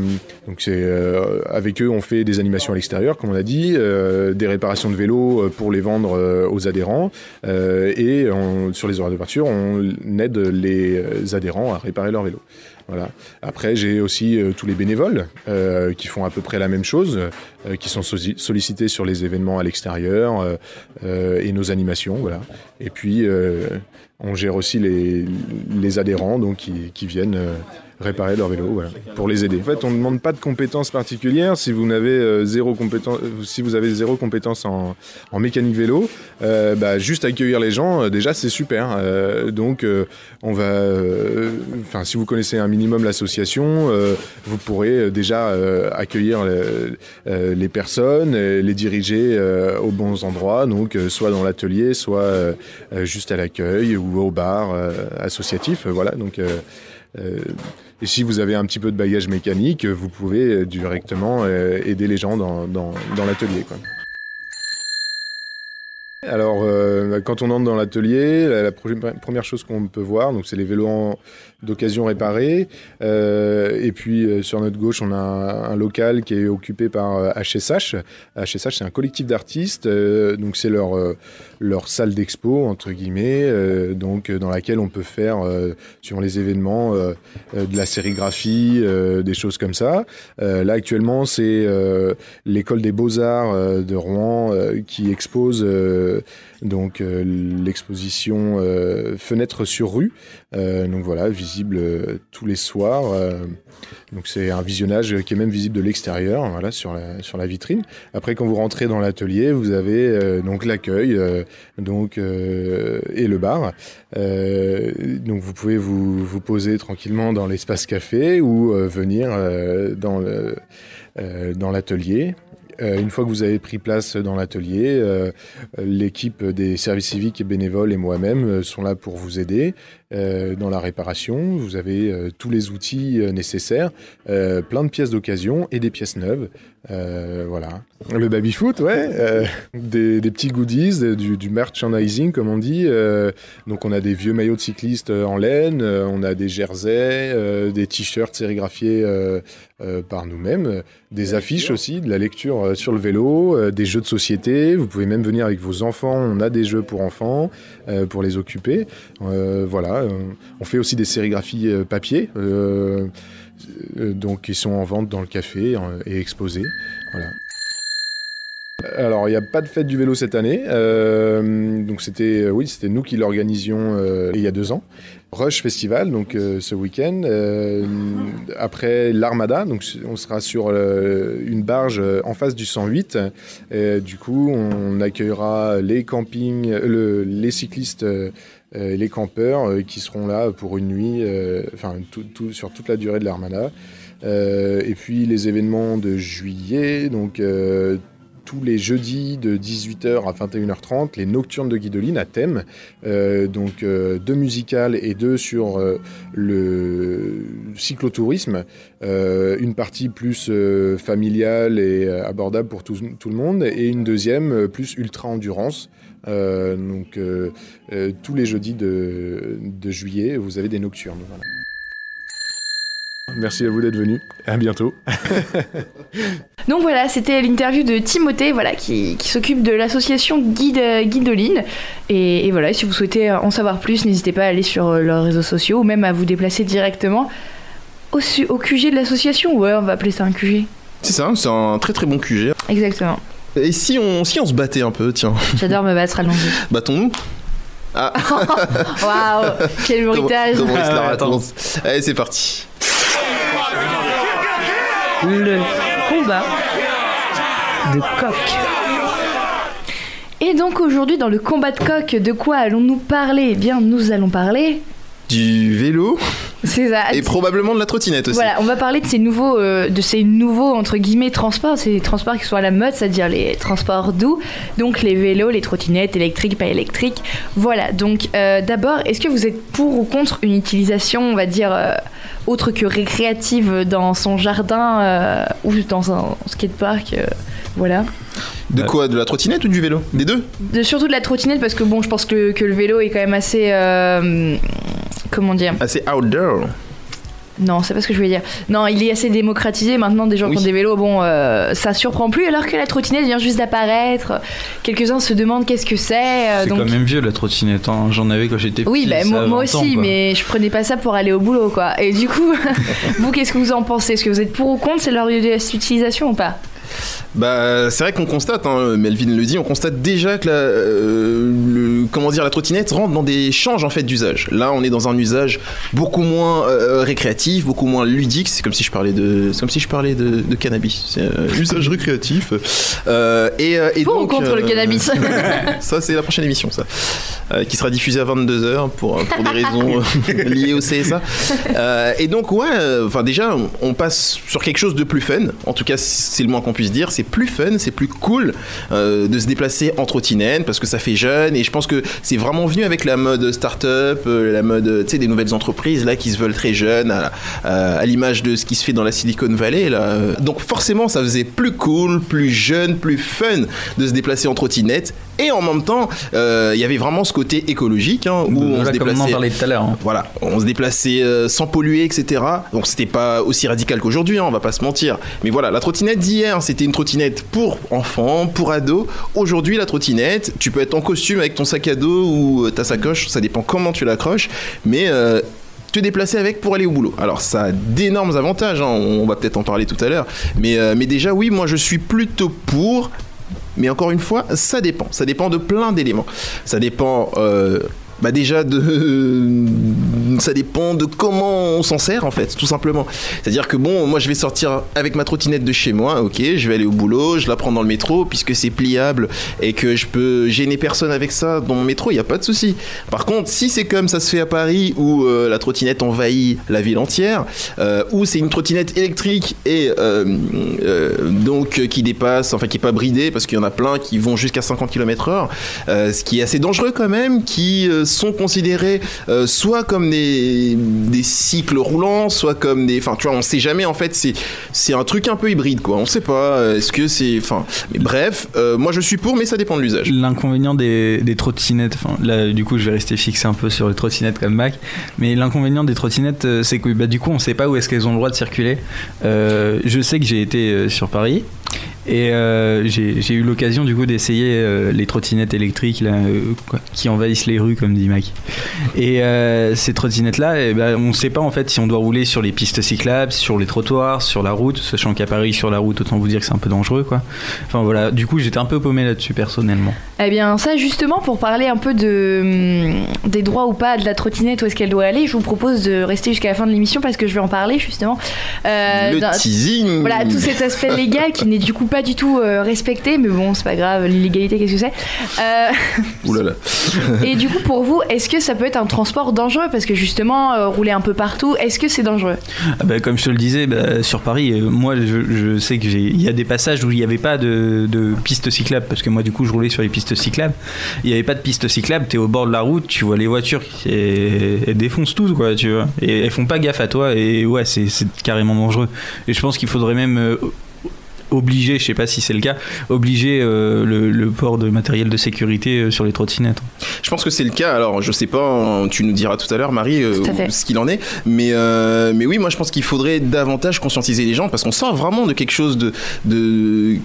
donc c'est euh, avec eux on fait des animations à l'extérieur, comme on a dit, euh, des réparations de vélos euh, pour les vendre euh, aux adhérents, euh, et on- sur les horaires d'ouverture on aide les euh, adhérents à réparer leur vélo. Voilà. Après, j'ai aussi euh, tous les bénévoles euh, qui font à peu près la même chose, euh, qui sont sollicités sur les événements à l'extérieur euh, euh, et nos animations. Voilà. Et puis, euh, on gère aussi les, les adhérents donc, qui, qui viennent euh, réparer leur vélo voilà, pour les aider. En fait, on ne demande pas de compétences particulières. Si vous n'avez euh, zéro compétence, si vous avez zéro compétence en, en mécanique vélo, euh, bah, juste accueillir les gens, euh, déjà c'est super. Euh, donc, euh, on va, euh, enfin, si vous connaissez un minimum l'association, euh, vous pourrez euh, déjà euh, accueillir euh, euh, les personnes, euh, les diriger euh, aux bons endroits, donc euh, soit dans l'atelier, soit euh, euh, juste à l'accueil ou au bar euh, associatif. euh, voilà, donc. Euh, et si vous avez un petit peu de bagage mécanique, vous pouvez euh, directement euh, aider les gens dans, dans, l'atelier. Alors, quand on entre dans l'atelier, la, la première chose qu'on peut voir, c'est les vélos en- d'occasion réparés. Euh, et puis euh, sur notre gauche, on a un, local qui est occupé par euh, HSH. HSH, c'est un collectif d'artistes, donc c'est leur leur salle d'expo entre guillemets, donc dans laquelle on peut faire, suivant les événements, de la sérigraphie, des choses comme ça. Là actuellement, c'est l'école des beaux arts euh, de Rouen qui expose donc l'exposition Fenêtre sur rue. Euh, donc voilà, visible euh, tous les soirs. euh, donc c'est un visionnage qui est même visible de l'extérieur, voilà, sur la, sur la vitrine. Après, quand vous rentrez dans l'atelier, vous avez donc l'accueil, donc et le bar. Donc vous pouvez vous, vous poser tranquillement dans l'espace café ou venir dans le dans l'atelier. Une fois que vous avez pris place dans l'atelier, l'équipe des services civiques et bénévoles et moi-même sont là pour vous aider dans la réparation. Vous avez euh, tous les outils euh, nécessaires, euh, plein de pièces d'occasion et des pièces neuves. Euh, voilà. Le baby-foot, ouais. euh, des, des petits goodies, du, du merchandising, comme on dit. Euh, donc, on a des vieux maillots de cyclistes euh, en laine, euh, on a des jerseys, euh, des t-shirts sérigraphiés euh, euh, par nous-mêmes, euh, des affiches aussi, de la lecture euh, sur le vélo, euh, des jeux de société. Vous pouvez même venir avec vos enfants. On a des jeux pour enfants, euh, pour les occuper. Euh, euh, on fait aussi des sérigraphies euh, papier. euh, donc, qui sont en vente dans le café et exposés. Voilà. Alors, il n'y a pas de fête du vélo cette année. donc, c'était, oui, c'était nous qui l'organisions il y a deux ans. Rush Festival, donc ce week-end. après l'Armada, donc on sera sur une barge en face du 108. Et, du coup, on accueillera les campings, le- les cyclistes. Euh, les campeurs euh, qui seront là pour une nuit, euh, enfin sur toute la durée de l'Armada. Et puis les événements de juillet, donc tous les jeudis de 18h à 21h30, les nocturnes de Guidoline à thème, donc deux musicales et deux sur le cyclotourisme, une partie plus familiale et abordable pour tout, le monde, et une deuxième plus ultra-endurance. Euh, donc euh, euh, tous les jeudis de, de juillet, vous avez des nocturnes. voilà. Merci à vous d'être venus. À bientôt. Donc voilà, c'était l'interview de Timothée, voilà, qui, qui s'occupe de l'association Guide, Guidoline. Et, et voilà, si vous souhaitez en savoir plus, n'hésitez pas à aller sur leurs réseaux sociaux ou même à vous déplacer directement au, au QG de l'association. Ouais, on va appeler ça un QG. C'est ça, c'est un très très bon QG. Exactement. Et si on, si on se battait un peu, tiens, J'adore me battre, allons-y. battons-nous Ah, Waouh, quel bruitage. raconte Allez, c'est parti. Le combat de coq. Et donc aujourd'hui, dans le combat de coq, de quoi allons-nous parler? Eh bien, nous allons parler. Du vélo C'est ça. et probablement de la trottinette aussi. Voilà, on va parler de ces nouveaux, euh, de ces nouveaux entre guillemets transports, ces transports qui sont à la mode, c'est-à-dire les transports doux, donc les vélos, les trottinettes électriques, pas électriques. Voilà. Donc euh, d'abord, est-ce que vous êtes pour ou contre une utilisation, on va dire euh, autre que récréative dans son jardin ou dans un skatepark, voilà. De quoi De la trottinette ou du vélo? Des deux? De, surtout de la trottinette parce que bon, je pense que, que le vélo est quand même assez, euh, comment dire? C'est outdoor. Non, c'est pas ce que je voulais dire. Non, il est assez démocratisé maintenant. Des gens Oui. qui ont des vélos, bon, euh, ça surprend plus. Alors que la trottinette vient juste d'apparaître. Quelques-uns se demandent qu'est-ce que c'est. euh, C'est donc... quand même vieux la trottinette, hein. j'en avais quand j'étais petit. Oui, bah, ça moi, a moi 20 ans, aussi, mais je prenais pas ça pour aller au boulot, quoi. Et du coup, vous, qu'est-ce que vous en pensez? Est-ce que vous êtes pour ou contre? C'est leur utilisation ou pas? Bah, c'est vrai qu'on constate, hein, Melvin le dit, on constate déjà que la, euh, le- comment dire, la trottinette rentre dans des changes en fait d'usage. Là, on est dans un usage beaucoup moins euh, récréatif, beaucoup moins ludique. C'est comme si je parlais de, c'est comme si je parlais de, de cannabis. C'est euh, usage récréatif. Euh, et, euh, et Pour ou donc, contre le euh, cannabis Ça, c'est la prochaine émission, ça, Euh, qui sera diffusée à 22h pour, pour des raisons euh, liées au CSA. Euh, et donc, ouais, euh, enfin, déjà, on, on passe sur quelque chose de plus fun. En tout cas, c'est le moins qu'on dire. C'est plus fun, c'est plus cool euh, de se déplacer en trottinette parce que ça fait jeune. Et je pense que c'est vraiment venu avec la mode start-up, euh, la mode, des nouvelles entreprises là qui se veulent très jeunes, à, à- à l'image de ce qui se fait dans la Silicon Valley. Là. Donc, forcément, ça faisait plus cool, plus jeune, plus fun de se déplacer en trottinette Et en même temps, euh, il y avait vraiment ce côté écologique hein, où on se comme on en déplaçait. parlait tout à l'heure. hein. Voilà, on se déplaçait euh, sans polluer, etc. Donc c'était pas aussi radical qu'aujourd'hui, hein, on va pas se mentir. Mais voilà, la trottinette d'hier, c'était une trottinette pour enfants, pour ados. Aujourd'hui, la trottinette, tu peux être en costume avec ton sac à dos ou euh, ta sacoche, ça dépend comment tu l'accroches, mais euh, te déplacer avec pour aller au boulot. Alors ça a d'énormes avantages, hein, on va peut-être en parler tout à l'heure. Mais, euh, mais déjà, oui, moi je suis plutôt pour. Mais encore une fois, ça dépend. Ça dépend de plein d'éléments. Ça dépend. euh, bah déjà de ça dépend de comment on s'en sert en fait tout simplement. C'est à dire que bon moi je vais sortir avec ma trottinette de chez moi ok je vais aller au boulot je la prends dans le métro puisque c'est pliable et que je peux gêner personne avec ça dans mon métro il y a pas de souci. Par contre si c'est comme ça se fait à Paris où euh, la trottinette envahit la ville entière euh, où c'est une trottinette électrique et euh, euh, donc qui dépasse enfin qui est pas bridée parce qu'il y en a plein qui vont jusqu'à 50 km/h ce qui est assez dangereux quand même, qui sont considérés euh, soit comme des, des cycles roulants, soit comme des... Enfin, tu vois, on sait jamais, en fait, c'est, un truc un peu hybride, quoi. On sait pas, euh, est-ce que c'est... Enfin, bref, euh, moi je suis pour, mais ça dépend de l'usage. L'inconvénient des, des trottinettes, là du coup je vais rester fixé un peu sur les trottinettes comme Mac, mais l'inconvénient des trottinettes c'est que bah, du coup on sait pas où est-ce qu'elles ont le droit de circuler. Je sais que j'ai été sur Paris et euh, j'ai eu l'occasion du coup d'essayer euh, les trottinettes électriques là, euh, quoi, qui envahissent les rues comme dit Mac. Et euh, ces trottinettes là, on sait pas en fait si on doit rouler sur les pistes cyclables, sur les trottoirs, sur la route, sachant qu'à Paris sur la route autant vous dire que c'est un peu dangereux quoi. Enfin voilà, du coup j'étais un peu paumé là-dessus personnellement. Eh bien, ça, justement, pour parler un peu de, hum, des droits ou pas de la trottinette, où est-ce qu'elle doit aller, je vous propose de rester jusqu'à la fin de l'émission parce que je vais en parler, justement. Euh, Le teasing Voilà, tout cet aspect légal qui n'est du coup pas du tout euh, respecté, mais bon, c'est pas grave, l'illégalité, qu'est-ce que c'est Euh, Ouh là là. Et du coup, pour vous, est-ce que ça peut être un transport dangereux? Parce que justement, euh, rouler un peu partout, est-ce que c'est dangereux? Ah bah, comme je te le disais, bah, sur Paris, euh, moi je, je sais que j'ai, il y a des passages où il n'y avait pas de, de piste cyclable parce que moi du coup je roulais sur les pistes cyclables. Il n'y avait pas de piste cyclable, tu es au bord de la route, tu vois les voitures qui et, elles défoncent tout quoi, tu vois. Et elles font pas gaffe à toi et ouais, c'est, c'est carrément dangereux. Et je pense qu'il faudrait même euh, obliger, je sais pas si c'est le cas, obliger euh, le, le port de matériel de sécurité euh, sur les trottinettes. Je pense que c'est le cas. Alors, je sais pas, hein, tu nous diras tout à l'heure, Marie, euh, ce qu'il en est. Mais, euh, mais oui, moi, je pense qu'il faudrait davantage conscientiser les gens parce qu'on sort vraiment de quelque chose de. de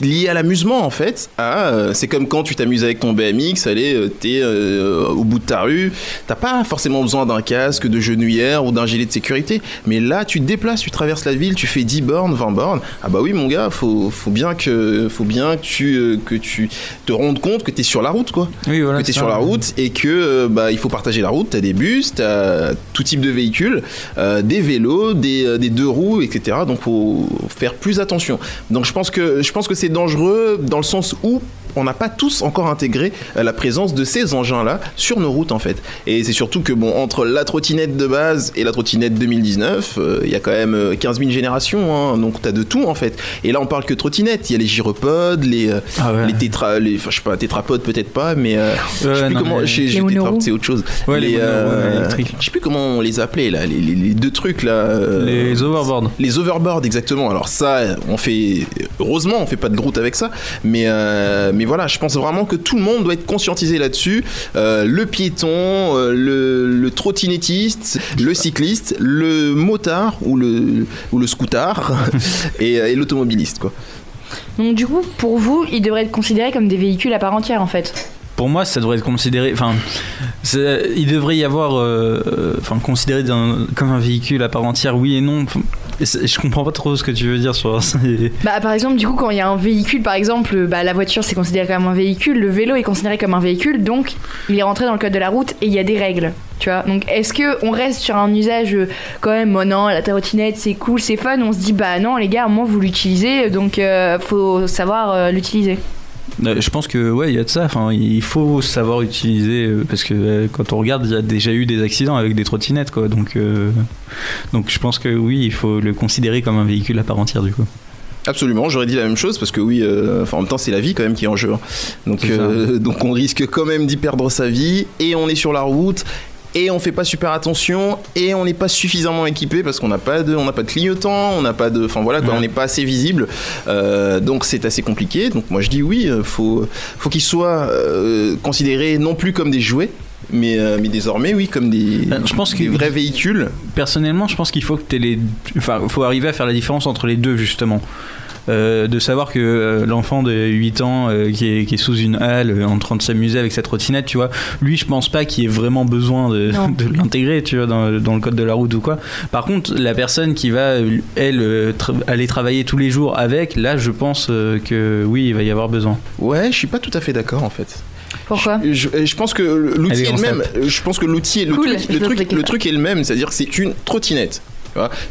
lié à l'amusement en fait euh, c'est comme quand tu t'amuses avec ton BMX allez euh, t'es euh, au bout de ta rue t'as pas forcément besoin d'un casque de genouillère ou d'un gilet de sécurité mais là tu te déplaces tu traverses la ville tu fais 10 bornes 20 bornes ah bah oui mon gars faut, faut bien que faut bien que tu, euh, que tu te rendes compte que t'es sur la route quoi Oui, voilà. que tu es c'est sur la route et que bah, il faut partager la route. Tu as des bus, tu as tout type de véhicules, des vélos, des, des deux roues, etc. Donc faut faire plus attention. Donc je pense que je pense que c'est dangereux dans le sens où on n'a pas tous encore intégré euh, la présence de ces engins-là sur nos routes en fait. Et c'est surtout que bon entre la trottinette de base et la trottinette 2019, euh, il y a quand même euh, 15 000 générations, hein, donc tu as de tout en fait. Et là on parle que trottinette, il y a les gyropodes, les, euh, Ah ouais. les tétra, les, je sais pas, tétrapodes peut-être pas, mais euh, je sais plus non, comment, c'est autre chose. Ouais, les je sais plus comment on les appelait là, les, les- les deux trucs là. euh, Les overboards. les overboards, exactement. Alors ça, on fait heureusement, on fait pas de route avec ça, mais euh, mais voilà, je pense vraiment que tout le monde doit être conscientisé là-dessus. Euh, le piéton, euh, le, le trottinettiste, le cycliste, le motard ou le ou le scooter et, et l'automobiliste quoi. Donc, du coup, pour vous, ils devraient être considérés comme des véhicules à part entière en fait? Pour moi, ça devrait être considéré. Enfin, il devrait y avoir. euh, euh, Enfin, considéré comme un véhicule à part entière, oui et non. Je comprends pas trop ce que tu veux dire sur ça. Bah, par exemple, du coup, quand il y a un véhicule, par exemple, bah, la voiture c'est considéré comme un véhicule, le vélo est considéré comme un véhicule, donc il est rentré dans le code de la route et il y a des règles, tu vois. Donc, est-ce que on reste sur un usage euh, quand même, oh non, la trottinette c'est cool, c'est fun, on se dit bah non, les gars, moment vous l'utilisez, donc euh, faut savoir euh, l'utiliser. Euh, Je pense que ouais, il y a de ça. Enfin, il faut savoir utiliser euh, parce que euh, quand on regarde, il y a déjà eu des accidents avec des trottinettes, quoi. Donc, euh, donc je pense que oui, il faut le considérer comme un véhicule à part entière, du coup. Absolument, j'aurais dit la même chose parce que oui, euh, enfin, en même temps c'est la vie quand même qui est en jeu. hein. Donc, euh, donc on risque quand même d'y perdre sa vie et on est sur la route. Et on fait pas super attention et on n'est pas suffisamment équipé parce qu'on n'a pas de, on n'a pas de clignotant, on n'a pas de, enfin voilà, quoi, Ouais. on n'est pas assez visible. Euh, donc c'est assez compliqué. Donc moi je dis oui, euh, faut, faut qu'ils soient euh, considérés non plus comme des jouets. Mais, euh, mais désormais, oui, comme des, je pense des que- vrais véhicules. Personnellement, je pense qu'il faut que les. Enfin, faut arriver à faire la différence entre les deux, justement. Euh, de savoir que euh, l'enfant de 8 ans euh, qui, est, qui est sous une halle euh, en train de s'amuser avec sa trottinette, tu vois, lui je pense pas qu'il ait vraiment besoin de, l'intégrer, tu vois, dans, dans le code de la route ou quoi. Par contre, la personne qui va, elle, tra- aller travailler tous les jours avec, là je pense euh, que oui, il va y avoir besoin. Ouais, je suis pas tout à fait d'accord en fait. Pourquoi? Je, je pense que l'outil est le même. Je pense que l'outil, le, Cool, truc, le, truc, le truc est le même, c'est-à-dire que c'est une trottinette.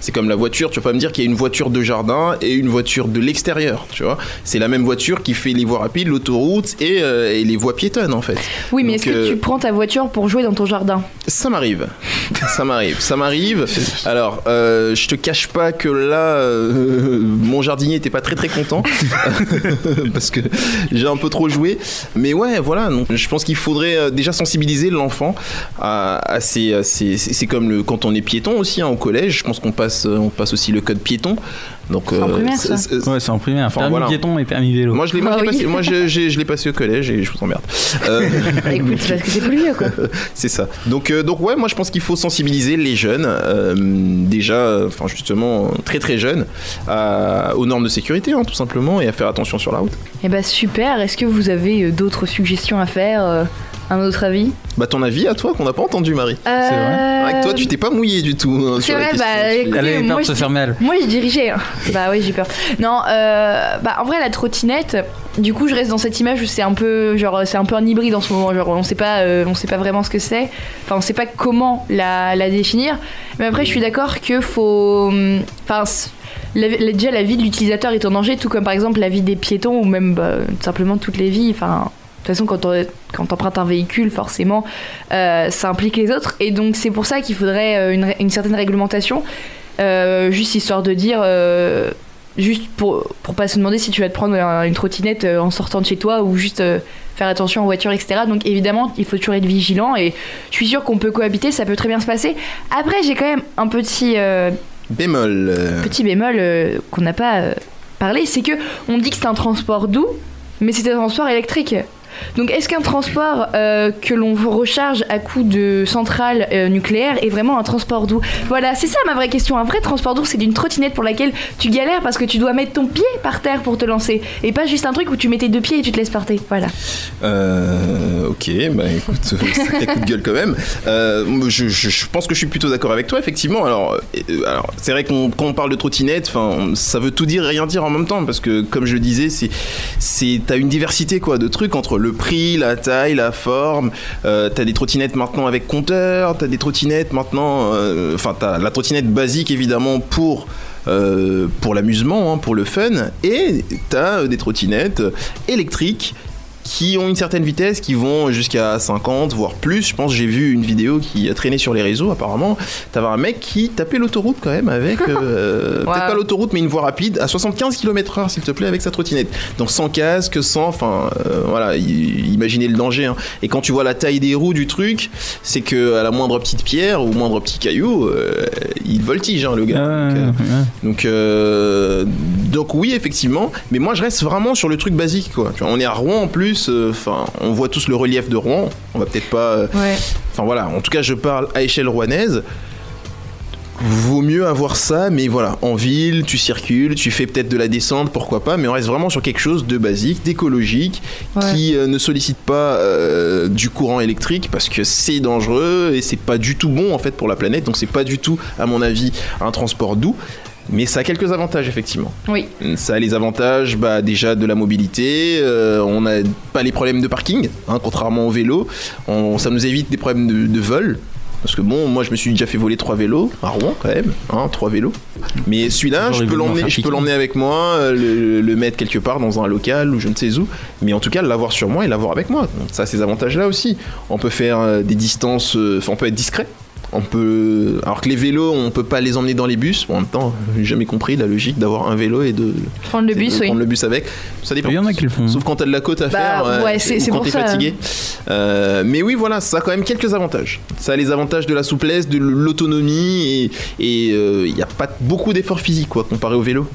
C'est comme la voiture, tu vas pas me dire qu'il y a une voiture de jardin et une voiture de l'extérieur, tu vois. C'est la même voiture qui fait les voies rapides, l'autoroute et, euh, et les voies piétonnes en fait. Oui, mais est-ce que euh, tu prends ta voiture pour jouer dans ton jardin? Ça m'arrive. ça m'arrive. Ça m'arrive. Alors, euh, je te cache pas que là, euh, mon jardinier était pas très très content parce que j'ai un peu trop joué. Mais ouais, voilà. Donc, je pense qu'il faudrait euh, déjà sensibiliser l'enfant à, à ces. c'est c'est comme le, quand on est piéton aussi hein, au collège. Je pense qu'on passe, on passe aussi le code piéton. Donc, C'est en euh, primaire, ça. c'est- c'est- Ouais, c'est en primaire. Enfin, permis voilà. piéton et permis vélo. moi, je l'ai, moi, Ah je l'ai oui. passé, moi, je, j'ai- je l'ai passé au collège et je vous emmerde. Euh, Écoute, c'est parce que c'est plus vieux, quoi. c'est ça. Donc, euh, donc ouais, moi je pense qu'il faut sensibiliser les jeunes, euh, déjà, euh, enfin justement très très jeunes, à- aux normes de sécurité, hein, tout simplement, et à faire attention sur la route. Eh bah super, est-ce que vous avez euh, d'autres suggestions à faire euh, Un autre avis Bah ton avis à toi qu'on n'a pas entendu, Marie. Euh, Avec toi, tu t'es pas mouillé du tout. hein, C'est vrai, bah écoutez, peur moi, de se je- faire mal. Moi j'ai dirigé. hein. bah oui, j'ai peur. Non, euh, bah en vrai la trottinette, du coup je reste dans cette image où c'est un peu genre c'est un peu un hybride en ce moment, genre on sait pas euh, on sait pas vraiment ce que c'est. Enfin, on sait pas comment la, la définir. Mais après je suis d'accord que faut hum, enfin c- la- la- déjà la vie de l'utilisateur est en danger tout comme par exemple la vie des piétons ou même bah, tout simplement toutes les vies enfin toute façon, quand on quand empruntes un véhicule, forcément, euh, ça implique les autres. Et donc, c'est pour ça qu'il faudrait euh, une, certaine réglementation, euh, juste histoire de dire, euh, juste pour, pour pas se demander si tu vas te prendre un- une trottinette en sortant de chez toi ou juste faire attention aux voitures, etc. Donc, évidemment, il faut toujours être vigilant. Et je suis sûre qu'on peut cohabiter, ça peut très bien se passer. Après, j'ai quand même un petit. Bémol. petit bémol qu'on n'a pas parlé, c'est que on dit que c'est un transport doux, mais c'est un transport électrique. Donc est-ce qu'un transport euh, que l'on recharge à coup de centrale euh, nucléaire est vraiment un transport doux? Voilà, c'est ça ma vraie question. Un vrai transport doux, c'est d'une trottinette pour laquelle tu galères parce que tu dois mettre ton pied par terre pour te lancer. Et pas juste un truc où tu mets tes deux pieds et tu te laisses porter. Voilà. Euh, ok, bah écoute, sacré coup de gueule quand même. Euh, je, pense que je suis plutôt d'accord avec toi, effectivement. Alors, euh, c'est vrai qu'on parle de trottinette, ça veut tout dire et rien dire en même temps, parce que comme je le disais, c'est, c'est, t'as une diversité quoi de trucs entre prix, la taille, la forme. Euh, t'as des trottinettes maintenant avec compteur, t'as des trottinettes maintenant, euh, enfin, t'as la trottinette basique évidemment pour euh, l'amusement, hein, pour le fun, et t'as des trottinettes électriques qui ont une certaine vitesse, qui vont jusqu'à 50, voire plus. Je pense j'ai vu une vidéo qui a traîné sur les réseaux apparemment. T'avais un mec qui tapait l'autoroute quand même avec, euh, Wow. peut-être pas l'autoroute, mais une voie rapide à 75 km/h s'il te plaît avec sa trottinette. Donc sans casque, sans, enfin euh, voilà, imaginez le danger. hein. Et quand tu vois la taille des roues du truc, c'est que à la moindre petite pierre ou moindre petit caillou, euh, il voltige hein, le gars. Ah, Donc, donc, donc oui, effectivement. Mais moi, je reste vraiment sur le truc basique, quoi. On est à Rouen en plus. Euh, Enfin, on voit tous le relief de Rouen. On va peut-être pas. euh, Ouais. Enfin voilà. En tout cas, je parle à échelle rouennaise. Vaut mieux avoir ça, mais voilà, en ville, tu circules, tu fais peut-être de la descente, pourquoi pas, mais on reste vraiment sur quelque chose de basique, d'écologique, Ouais. qui euh, ne sollicite pas euh, du courant électrique parce que c'est dangereux et c'est pas du tout bon en fait pour la planète, donc c'est pas du tout, à mon avis, un transport doux. Mais ça a quelques avantages effectivement. Oui. Ça a les avantages bah, déjà de la mobilité, euh, on n'a pas les problèmes de parking, hein, contrairement au vélo, On- ça nous évite des problèmes de, de vol. Parce que bon, moi je me suis déjà fait voler trois vélos à Rouen quand même, hein, trois vélos. Mais celui-là, je peux l'emmener, je peux l'emmener avec moi, euh, le, le mettre quelque part dans un local ou je ne sais où. Mais en tout cas, l'avoir sur moi et l'avoir avec moi. Donc ça, a ces avantages-là aussi. On peut faire euh, des distances, enfin, on peut être discret. On peut, alors que les vélos, on peut pas les emmener dans les bus. Bon, en même temps, j'ai jamais compris la logique d'avoir un vélo et de Prendre le de bus, oui. prendre le bus avec. Ça dépend. Il y en a qui le font. Sauf quand t'as de la côte à Bah, faire, euh, ouais, c'est- ou c'est quand pour t'es ça. fatigué. Euh, mais oui, voilà, ça a quand même quelques avantages. Ça a les avantages de la souplesse, de l'autonomie et il n'y a pas beaucoup d'efforts physiques quoi comparé au vélo.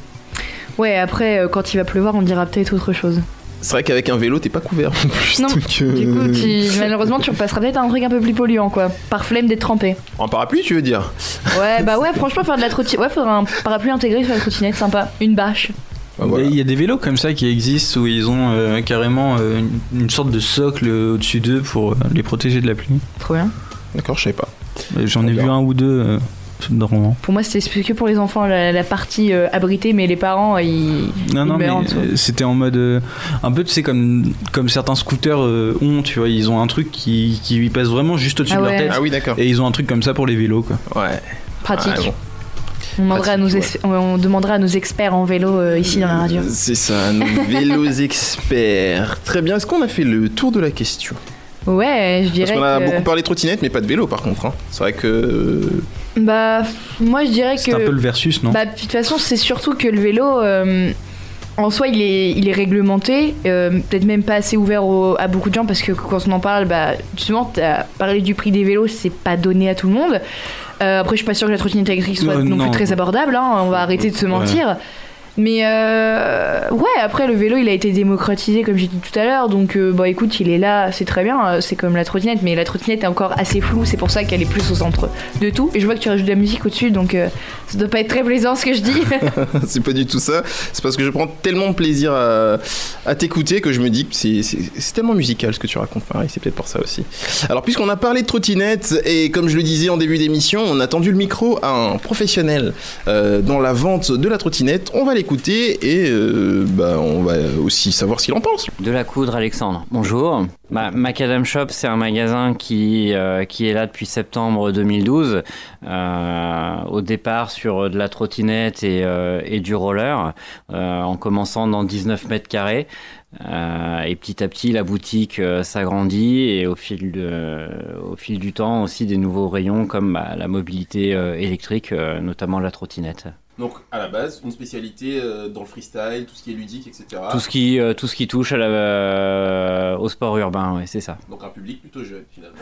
Ouais, après, euh, quand il va pleuvoir, on dira peut-être autre chose. C'est vrai qu'avec un vélo, t'es pas couvert en plus. Non, donc, euh, Du coup, tu- malheureusement, tu repasseras peut-être à un truc un peu plus polluant, quoi. Par flemme d'être trempé. En parapluie, tu veux dire? Ouais, bah ouais, franchement, faire de la trottinette. Ouais, faudrait un parapluie intégré sur la trottinette, sympa. Une bâche. Bah, voilà. Il y a des vélos comme ça qui existent où ils ont euh, carrément euh, une, une sorte de socle au-dessus d'eux pour euh, les protéger de la pluie. Trop bien. D'accord, je savais pas. J'en ai vu un ou deux Pour moi, c'était que pour les enfants, la, la partie euh, abritée, mais les parents, ils. Non, ils non, mais c'était en mode. euh, un peu, tu sais, comme, comme certains scooters euh, ont, tu vois, ils ont un truc qui, qui passe vraiment juste au-dessus Ah de leur tête. Ah oui, d'accord. Et ils ont un truc comme ça pour les vélos, quoi. Ouais. Pratique. Ah, bon. on, demandera à nos on demandera à nos experts en vélo euh, ici dans la radio. C'est ça, nos vélos experts. Très bien, est-ce qu'on a fait le tour de la question? Ouais, je Parce dirais qu'on a que. beaucoup parlé de trottinette, mais pas de vélo par contre. hein. C'est vrai que. Bah, moi, je dirais C'est que. un peu le versus, non Bah, de toute façon, c'est surtout que le vélo, euh, en soi, il est, il est réglementé, euh, peut-être même pas assez ouvert au- à beaucoup de gens, parce que quand on en parle, bah, justement, t'as parlé du prix des vélos, c'est pas donné à tout le monde. Euh, après, je suis pas sûre que la trottinette électrique soit Euh, non, non. plus très abordable, hein, on va arrêter de se Ouais. Mais euh, ouais, après le vélo il a été démocratisé comme j'ai dit tout à l'heure, donc euh, bah écoute, il est là, c'est très bien, euh, c'est comme la trottinette, mais la trottinette est encore assez floue, c'est pour ça qu'elle est plus au centre de tout. Et je vois que tu rajoutes de la musique au-dessus, donc euh, ça doit pas être très plaisant ce que je dis. c'est pas du tout ça. C'est parce que je prends tellement de plaisir à, t'écouter que je me dis que c'est- tellement musical ce que tu racontes, Marie. C'est peut-être pour ça aussi. Alors, puisqu'on a parlé de trottinette, et comme je le disais en début d'émission, on a tendu le micro à un professionnel dans la vente de la trottinette. On va l'écouter et euh, bah, on va aussi savoir ce qu'il en pense. De la coudre, Alexandre. Bonjour. Bah, Macadam Shop, c'est un magasin qui, euh, est là depuis septembre 2012. Euh, au départ sur de la trottinette et, du roller, en commençant dans 19 mètres carrés. Et petit à petit, la boutique s'agrandit et au fil, du temps aussi des nouveaux rayons comme bah, la mobilité électrique, notamment la trottinette. Donc, à la base, une spécialité euh, dans le freestyle, tout ce qui est ludique, etc. Tout ce qui, euh, tout ce qui touche à la, euh, au sport urbain, ouais, c'est ça. Donc, un public plutôt jeune finalement.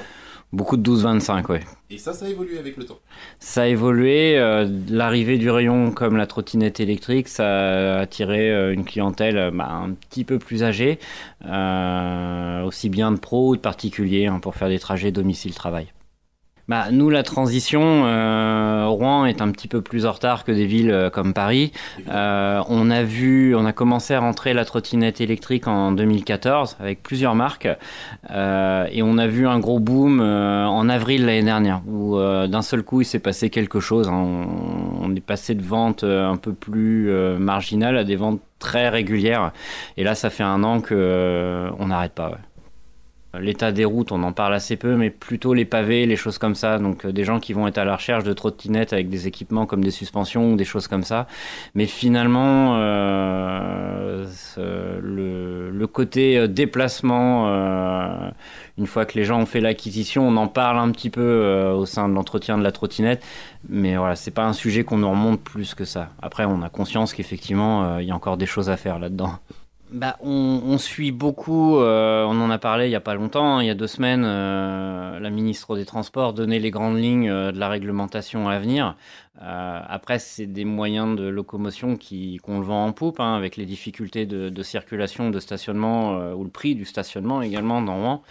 Beaucoup de 12-25, ouais. Et ça, ça a évolué avec le temps. Ça a évolué. euh, L'arrivée du rayon comme la trottinette électrique, ça a attiré une clientèle bah, un petit peu plus âgée, aussi bien de pros ou de particuliers, hein, pour faire des trajets domicile-travail. Bah, nous, la transition, euh, Rouen est un petit peu plus en retard que des villes euh, comme Paris. Euh, on a vu, on a commencé à rentrer la trottinette électrique en 2014 avec plusieurs marques, euh, et on a vu un gros boom euh, en avril l'année dernière, où euh, d'un seul coup il s'est passé quelque chose. hein. On, est passé de ventes un peu plus marginales à des ventes très régulières, et là ça fait un an que euh, on n'arrête pas. ouais. L'état des routes, on en parle assez peu, mais plutôt les pavés, les choses comme ça. Donc euh, des gens qui vont être à la recherche de trottinettes avec des équipements comme des suspensions ou des choses comme ça. Mais finalement, euh, le, côté euh, déplacement, euh, une fois que les gens ont fait l'acquisition, on en parle un petit peu euh, au sein de l'entretien de la trottinette. Mais voilà, c'est pas un sujet qu'on nous remonte plus que ça. Après, on a conscience qu'effectivement, euh, il y a encore des choses à faire là-dedans. Bah, on, suit beaucoup, euh, on en a parlé il n'y a pas longtemps, hein, il y a deux semaines, euh, la ministre des Transports donnait les grandes lignes euh, de la réglementation à venir. Après, c'est des moyens de locomotion qui, qu'on le vend en poupe, hein, avec les difficultés de, circulation, de stationnement, ou le prix du stationnement également dans Rouen.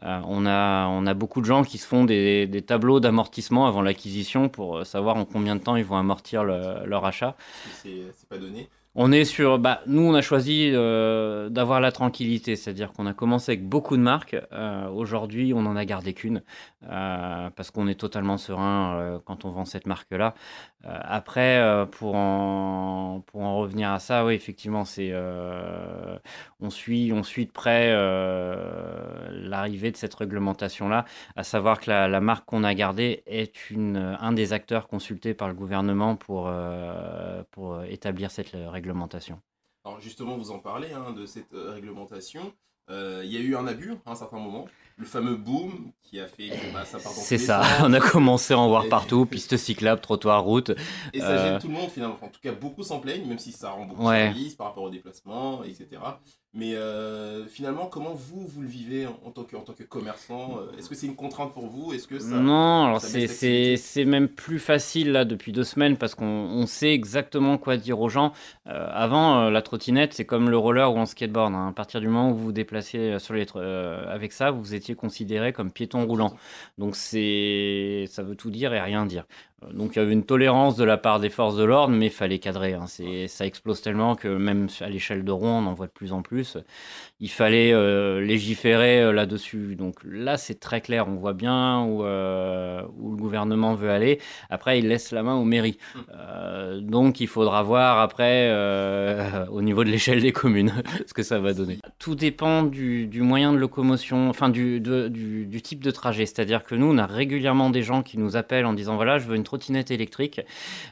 On, a, on a beaucoup de gens qui se font des, tableaux d'amortissement avant l'acquisition pour savoir en combien de temps ils vont amortir le- leur achat. C'est pas donné. On est sur. Bah, nous, on a choisi euh, d'avoir la tranquillité, c'est-à-dire qu'on a commencé avec beaucoup de marques. Euh, Aujourd'hui, on n'en a gardé qu'une euh, parce qu'on est totalement serein quand on vend cette marque-là. Après, pour, en, en revenir à ça, oui, effectivement, c'est on suit on suit de près l'arrivée de cette réglementation-là, à savoir que la, marque qu'on a gardée est une, un des acteurs consultés par le gouvernement pour, pour établir cette euh, réglementation. Alors justement, vous en parlez hein, de cette euh, réglementation. Euh, Il y a eu un abus à un certain moment, le fameux boom qui a fait que bah, ça part dans tous C'est ça, on a commencé à en voir partout, pistes cyclables, trottoirs, routes. Et ça Euh, gêne tout le monde finalement. En tout cas, beaucoup s'en plaignent, même si ça rend beaucoup Ouais. service par rapport au déplacement, etc. Mais euh, finalement, comment vous, vous le vivez en, en tant, que, en tant que commerçant Euh, Est-ce que c'est une contrainte pour vous? Est-ce que ça, non, alors c'est- même plus facile là depuis deux semaines parce qu'on on sait exactement quoi dire aux gens. Euh, avant, euh, la trottinette, c'est comme le roller ou en skateboard. hein. À partir du moment où vous vous déplacez sur les avec ça, vous étiez considéré comme piéton roulant. Donc c'est ça veut tout dire et rien dire. Donc il y avait une tolérance de la part des forces de l'ordre, mais il fallait cadrer. hein. C'est- Ça explose tellement que même à l'échelle de Rouen, on en voit de plus en plus. Il fallait euh, légiférer euh, là-dessus. Donc là, c'est très clair. On voit bien où, euh, où le gouvernement veut aller. Après, il laisse la main aux mairies. Euh, donc il faudra voir après au niveau de l'échelle des communes ce que ça va donner. Tout dépend du, du moyen de locomotion, enfin du, de- du, du type de trajet. C'est-à-dire que nous, on a régulièrement des gens qui nous appellent en disant voilà, je veux une trottinette électrique.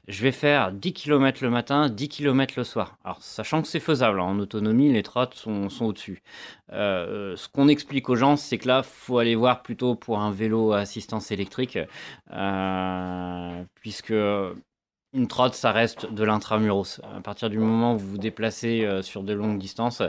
Je vais faire 10 km le matin, 10 km le soir. Alors, sachant que c'est faisable, hein, en autonomie, les trottes sont, au-dessus. Euh, ce qu'on explique aux gens, c'est que là, faut aller voir plutôt pour un vélo à assistance électrique, euh, puisque une trotte, ça reste de l'intramuros. À partir du moment où vous vous déplacez euh, sur de longues distances,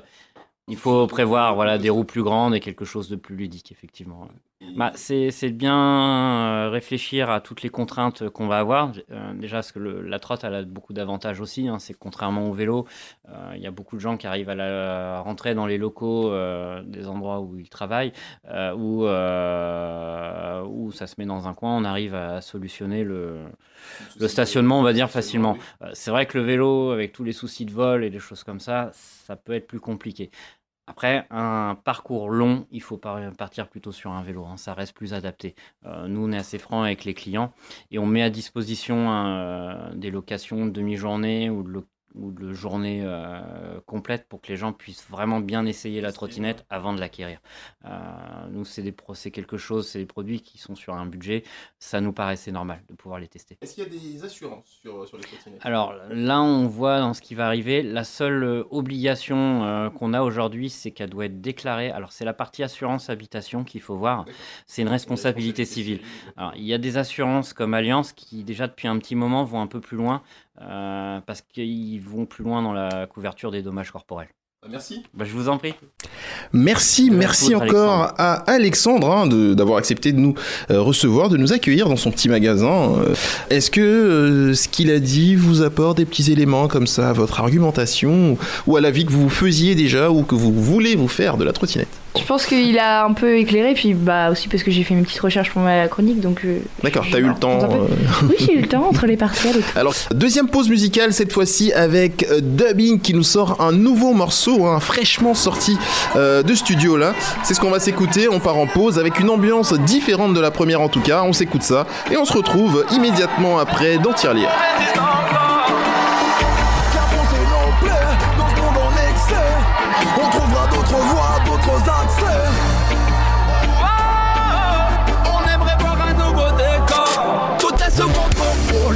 il faut prévoir voilà, des roues plus grandes et quelque chose de plus ludique, effectivement. Bah, c'est bien euh, réfléchir à toutes les contraintes qu'on va avoir. Euh, déjà, parce que le- la trotte, elle a beaucoup d'avantages aussi. hein. c'est contrairement au vélo, euh, il y a beaucoup de gens qui arrivent à, la- à rentrer dans les locaux euh, des endroits où ils travaillent, où, où ça se met dans un coin, on arrive à solutionner le, le stationnement, on va dire, facilement. C'est vrai que le vélo, avec tous les soucis de vol et des choses comme ça, ça peut être plus compliqué. Après, un parcours long, il faut par- partir plutôt sur un vélo. hein, ça reste plus adapté. Euh, nous, on est assez francs avec les clients et on met à disposition euh, des locations de demi-journée ou de, lo- ou de journée euh, complète pour que les gens puissent vraiment bien essayer la trottinette avant de l'acquérir. Euh, nous, c'est des pro- c'est quelque chose, c'est des produits qui sont sur un budget. Ça nous paraissait normal de pouvoir les tester. Est-ce qu'il y a des assurances sur, sur les trottinettes? Alors là, on voit dans ce qui va arriver, la seule euh, obligation euh, qu'on a aujourd'hui, c'est qu'elle doit être déclarée. Alors c'est la partie assurance habitation qu'il faut voir. C'est une responsabilité civile. Alors il y a des assurances comme Alliance qui déjà depuis un petit moment vont un peu plus loin euh, parce qu'ils vont plus loin dans la couverture des dommages corporels. Merci. Bah, je vous en prie. Merci, Euh, merci encore à Alexandre hein, de- d'avoir accepté de nous euh, recevoir, de nous accueillir dans son petit magasin. Euh, Est-ce que euh, ce qu'il a dit vous apporte des petits éléments comme ça à votre argumentation ou à la vie que vous faisiez déjà ou que vous voulez vous faire de la trottinette? Je pense qu'il a un peu éclairé, puis bah aussi parce que j'ai fait mes petites recherches pour ma chronique, donc. euh, D'accord, t'as eu le temps. euh, Oui, j'ai eu le temps entre les partiels et tout. Alors, deuxième pause musicale, cette fois-ci avec euh, Dubbing qui nous sort un nouveau morceau, hein, fraîchement sorti euh, de studio là. C'est ce qu'on va s'écouter, on part en pause avec une ambiance différente de la première en tout cas. On s'écoute ça et on se retrouve immédiatement après dans Tirelire.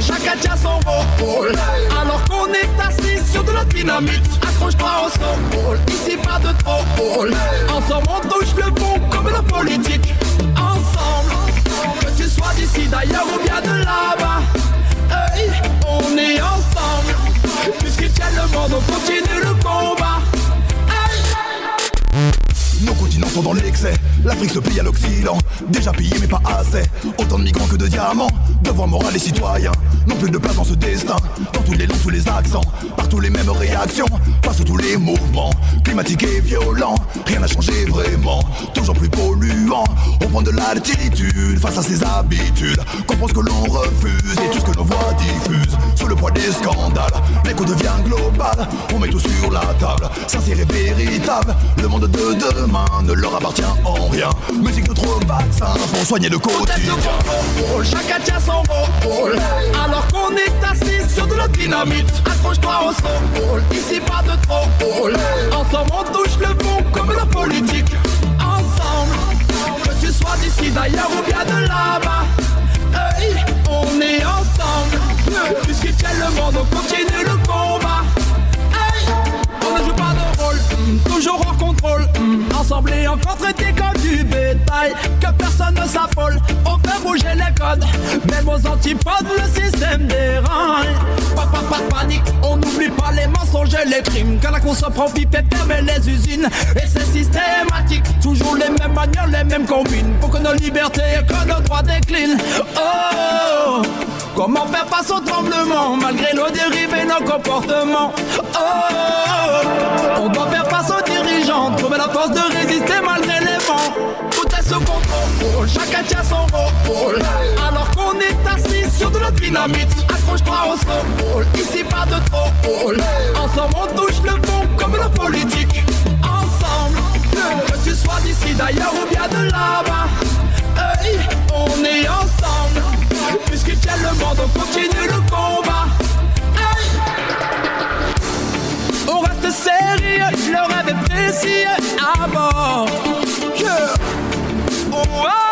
Chacun tient son rôle. Alors qu'on est assis sur de la dynamite Accroche-toi au sol, ici pas de trop Ensemble on touche le bon comme la politique. Ensemble, que tu sois d'ici d'ailleurs ou bien de là-bas. Hey, on est ensemble Puisqu'ils tiennent le monde, on continue le combat nos continents sont dans l'excès, l'Afrique se plie à l'Occident, déjà pillé mais pas assez. Autant de migrants que de diamants, devoir moral et citoyens, non plus de place dans ce destin, dans tous les langues, tous les accents, partout les mêmes réactions, face à tous les mouvements, climatiques et violents, rien n'a changé vraiment, toujours plus polluant, on prend de l'altitude face à ces habitudes, comprend ce que l'on refuse et tout ce que nos voix diffusent, sous le poids des scandales, l'écho devient global, on met tout sur la table, sincère et véritable, le monde de demain ne leur appartient en rien, musique de trop vaccin pour soigner le quotidien. Chacun tient son rôle, alors qu'on est assis sur de la dynamite, accroche-toi au sol, ici pas de trop ensemble on touche le bon comme la politique, ensemble, que tu sois d'ici d'ailleurs ou bien de là-bas, hey, on est ensemble, puisqu'ils tiennent le monde, on continue le ensemble encore traités comme du bétail. Que personne ne s'affole, on fait bouger les codes. Même aux antipodes, le système déraille. Pas, pas, pas de panique, on n'oublie pas les mensonges et les crimes. Quand la course prend pipe et fermer les usines. Et c'est systématique, toujours les mêmes manières, les mêmes combines. Pour que nos libertés et que nos droits déclinent. Oh! Comment faire face au tremblement malgré nos dérives et nos comportements? Oh, on doit faire face aux dirigeants, trouver la force de chacun tient son rôle. Alors qu'on est assis sur de la dynamite, accroche-toi au sol. Ici pas de trop Ensemble on touche le fond comme la politique. Ensemble, que tu sois d'ici d'ailleurs ou bien de là-bas. Hey, on est ensemble. Puisqu'il tient le monde, on continue le combat. Hey. On reste sérieux, le rêve est précis à bord. Yeah. Oh, oh,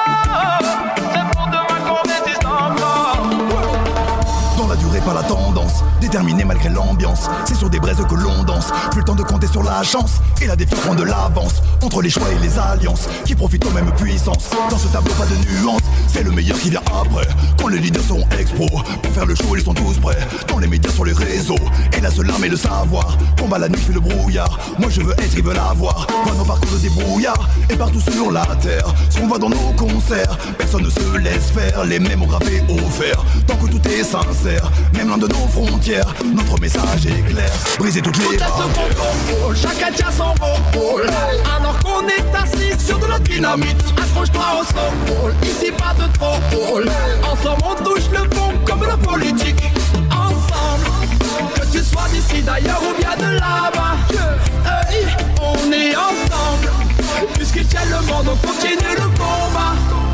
pas la tendance. Déterminé malgré l'ambiance. C'est sur des braises que l'on danse. Plus le temps de compter sur la chance. Et la défiance prend de l'avance. Entre les choix et les alliances. Qui profitent aux mêmes puissances. Dans ce tableau, pas de nuance. C'est le meilleur qui vient après. Quand les leaders sont expro. Pour faire le show, ils sont tous prêts. Dans les médias, sur les réseaux. Et la seule arme est le savoir. Combat la nuit, fait le brouillard. Moi je veux être, ils veulent avoir. Pas nos parcours de débrouillard. Et partout sur la terre. Ce qu'on voit dans nos concerts. Personne ne se laisse faire. Les mêmes au gravé au fer. Tant que tout est sincère. Même loin de nos frontières. Notre message est clair. Briser toutes Tout les contrôle, chacun tient son rôle. Alors qu'on est assis sur de la dynamite, accroche-toi au sol. Ici pas de trop Ensemble on touche le fond comme la politique. Ensemble, que tu sois d'ici d'ailleurs ou bien de là-bas. Hey, on est ensemble. Puisqu'il tient le monde, on continue le combat.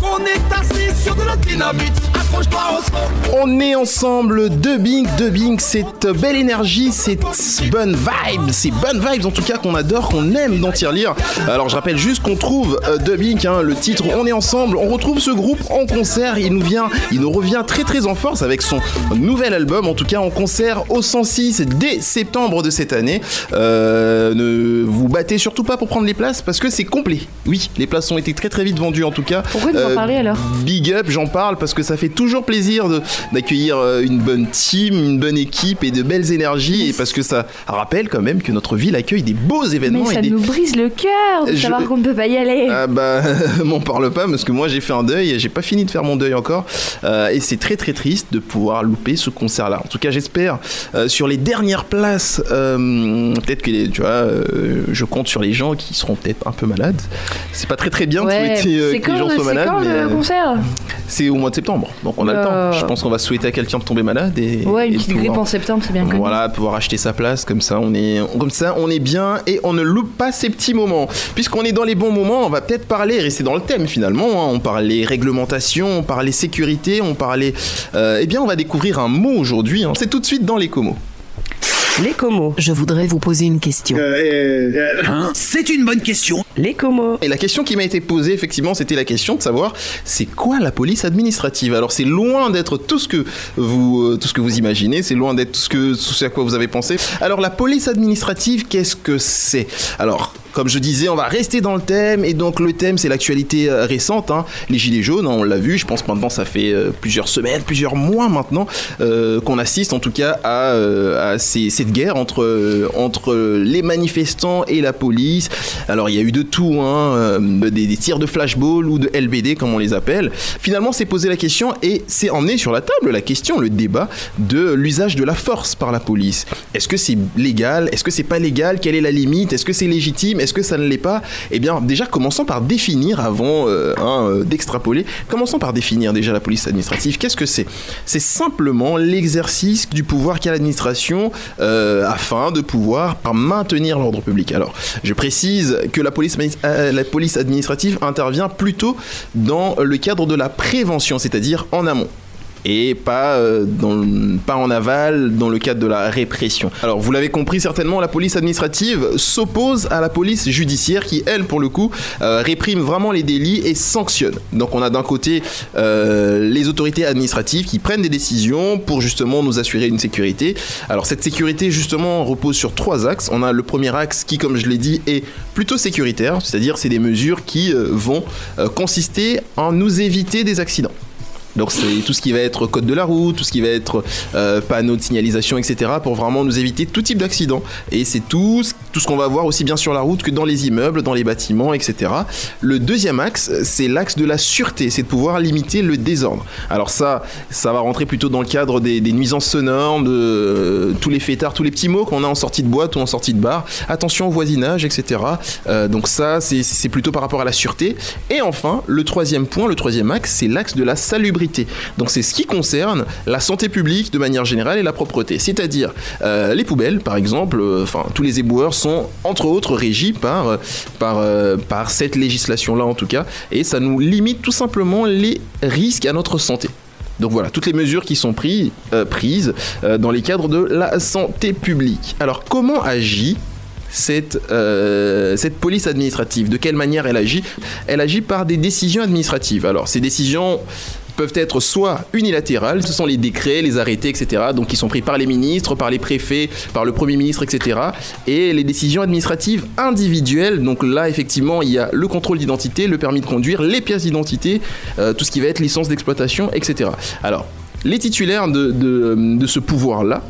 Qu'on est assis de la dynamite, accroche-toi. On est ensemble, cette belle énergie, cette bonne vibe, ces bonnes vibes en tout cas qu'on adore, qu'on aime dans Tirelire. Alors je rappelle juste qu'on trouve euh, dubbing, hein, le titre On est ensemble, on retrouve ce groupe en concert, il nous vient, il nous revient très très en force avec son nouvel album, en tout cas en concert au 106 dès septembre de cette année. Euh, ne vous battez surtout pas pour prendre les places parce que c'est complet. Oui, les places ont été très très vite vendues en tout cas. Pourquoi en Euh, parler alors Big up, j'en parle parce que ça fait toujours plaisir d'accueillir euh, une bonne team, une bonne équipe et de belles énergies et parce que ça rappelle quand même que notre ville accueille des beaux événements Mais et ça des... nous brise le cœur de Je- savoir qu'on ne peut pas y aller. Ah bah m'en parle pas parce que moi j'ai fait un deuil, j'ai pas fini de faire mon deuil encore euh, et c'est très très triste de pouvoir louper ce concert là. En tout cas j'espère euh, sur les dernières places, peut-être que les- tu vois, je compte sur les gens qui seront peut-être un peu malades. C'est pas très très bien de souhaiter euh, c'est que les gens soient c'est malades. quand mais, le euh, concert c'est au mois de septembre, donc on a le Euh. temps. Je pense qu'on va souhaiter à quelqu'un de tomber malade et Ouais, une et petite grippe en septembre, c'est bien connu. voilà, pouvoir acheter sa place, comme ça on est, comme ça on est bien et on ne loupe pas ces petits moments. Puisqu'on est dans les bons moments, on va peut-être parler, rester dans le thème finalement. hein. On parlait réglementation, on parlait sécurité, on parlait. euh, eh bien, on va découvrir un mot aujourd'hui. hein. C'est tout de suite dans les comos. Les comos. Je voudrais vous poser une question. C'est une bonne question. Les comos. Et la question qui m'a été posée, effectivement, c'était la question de savoir c'est quoi la police administrative? Alors c'est loin d'être tout ce que vous euh, tout ce que vous imaginez, c'est loin d'être tout ce que tout ce à quoi vous avez pensé. Alors la police administrative, qu'est-ce que c'est? Alors comme je disais, on va rester dans le thème et donc le thème c'est l'actualité euh, récente, hein. les gilets jaunes, hein, on l'a vu, je pense maintenant ça fait euh, plusieurs semaines, plusieurs mois maintenant euh, qu'on assiste en tout cas à, cette guerre entre, les manifestants et la police. Alors il y a eu de tout, hein, des, des tirs de flashball ou de LBD comme on les appelle. Finalement c'est posé la question et c'est emmené sur la table la question, le débat de l'usage de la force par la police. Est-ce que c'est légal? Est-ce que c'est pas légal? Quelle est la limite? Est-ce que c'est légitime? Est-ce que ça ne l'est pas? Eh bien déjà commençons par définir avant euh, hein, euh, d'extrapoler. Commençons par définir déjà la police administrative. Qu'est-ce que c'est? C'est simplement l'exercice du pouvoir qu'a l'administration euh, afin de pouvoir maintenir l'ordre public. Alors, je précise que la police, mani- la police administrative intervient plutôt dans le cadre de la prévention, c'est-à-dire en amont. Et pas, euh, pas en aval dans le cadre de la répression. Alors vous l'avez compris certainement, la police administrative s'oppose à la police judiciaire qui, elle, pour le coup, euh, réprime vraiment les délits et sanctionne. Donc on a d'un côté euh, les autorités administratives qui prennent des décisions pour justement nous assurer une sécurité. Alors cette sécurité justement repose sur trois axes. On a le premier axe qui, comme je l'ai dit, est plutôt sécuritaire, c'est-à-dire c'est des mesures qui vont consister en nous éviter des accidents. Donc c'est tout ce qui va être code de la route, tout ce qui va être euh, panneaux de signalisation, etc. pour vraiment nous éviter tout type d'accident. Et c'est tout, tout ce qu'on va voir aussi bien sur la route que dans les immeubles, dans les bâtiments, etc. Le deuxième axe, c'est l'axe de la sûreté, c'est de pouvoir limiter le désordre. Alors ça, ça va rentrer plutôt dans le cadre des, nuisances sonores, de euh, tous les fêtards, tous les petits mots qu'on a en sortie de boîte ou en sortie de bar. Attention au voisinage, etc. Euh, donc ça, c'est plutôt par rapport à la sûreté. Et enfin, le troisième point, le troisième axe, c'est l'axe de la salubrité. Donc c'est ce qui concerne la santé publique de manière générale et la propreté. C'est-à-dire euh, les poubelles, par exemple, euh, enfin tous les éboueurs sont entre autres régis par, euh, par, par cette législation-là en tout cas, et ça nous limite tout simplement les risques à notre santé. Donc voilà, toutes les mesures qui sont prises, dans les cadres de la santé publique. Alors comment agit cette, cette police administrative? De quelle manière elle agit? Elle agit par des décisions administratives. Alors ces décisions peuvent être soit unilatérales, ce sont les décrets, les arrêtés, etc., donc qui sont pris par les ministres, par les préfets, par le Premier ministre, etc., et les décisions administratives individuelles, donc là, effectivement, il y a le contrôle d'identité, le permis de conduire, les pièces d'identité, euh, tout ce qui va être licence d'exploitation, etc. Alors, les titulaires de, ce pouvoir-là,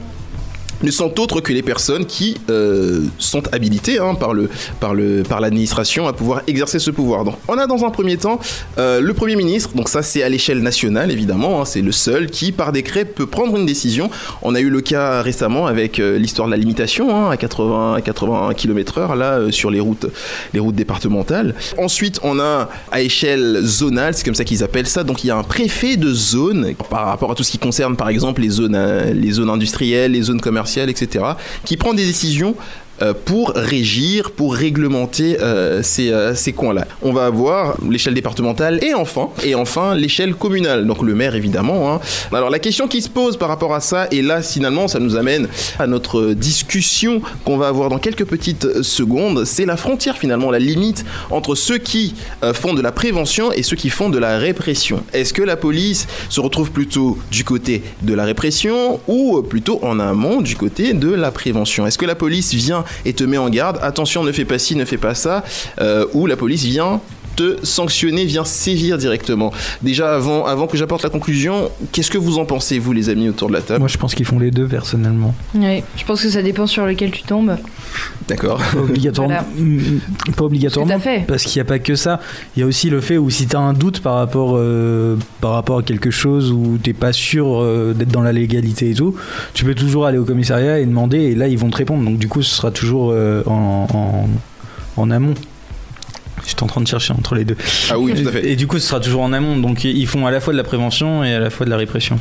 ne sont autres que les personnes qui euh, sont habilitées hein, par le par le par l'administration à pouvoir exercer ce pouvoir. Donc on a dans un premier temps euh, le premier ministre. Donc ça c'est à l'échelle nationale évidemment. hein, c'est le seul qui par décret peut prendre une décision. On a eu le cas récemment avec euh, l'histoire de la limitation hein, à 80 à 80 km/h là sur les routes les routes départementales. Ensuite on a à échelle zonale, c'est comme ça qu'ils appellent ça. Donc il y a un préfet de zone par rapport à tout ce qui concerne par exemple les zones les zones industrielles, les zones commerciales, etc. qui prend des décisions pour régir, pour réglementer euh, ces, euh, ces coins-là. On va avoir l'échelle départementale et enfin, et enfin l'échelle communale, donc le maire évidemment. hein. Alors la question qui se pose par rapport à ça, et là finalement ça nous amène à notre discussion qu'on va avoir dans quelques petites secondes, c'est la frontière finalement, la limite entre ceux qui euh, font de la prévention et ceux qui font de la répression. Est-ce que la police se retrouve plutôt du côté de la répression ou plutôt en amont du côté de la prévention? Est-ce que la police vient et te met en garde, attention ne fais pas ci, ne fais pas ça, euh, ou la police vient te sanctionner, vient sévir directement. Déjà avant, avant que j'apporte la conclusion, qu'est-ce que vous en pensez vous les amis autour de la table? Moi, je pense qu'ils font les deux personnellement. Ouais, je pense que ça dépend sur lequel tu tombes. D'accord. Pas obligatoirement. Voilà. Mm, Pas obligatoirement. Tout à fait. Parce qu'il n'y a pas que ça. Il y a aussi le fait où si tu as un doute par rapport, euh, par rapport à quelque chose où t'es pas sûr euh, d'être dans la légalité et tout, tu peux toujours aller au commissariat et demander et là ils vont te répondre. Donc du coup ce sera toujours euh, en, en, en amont. J'étais en train de chercher entre les deux. Ah oui, tout à fait. Et, et du coup ce sera toujours en amont. Donc ils font à la fois de la prévention et à la fois de la répression.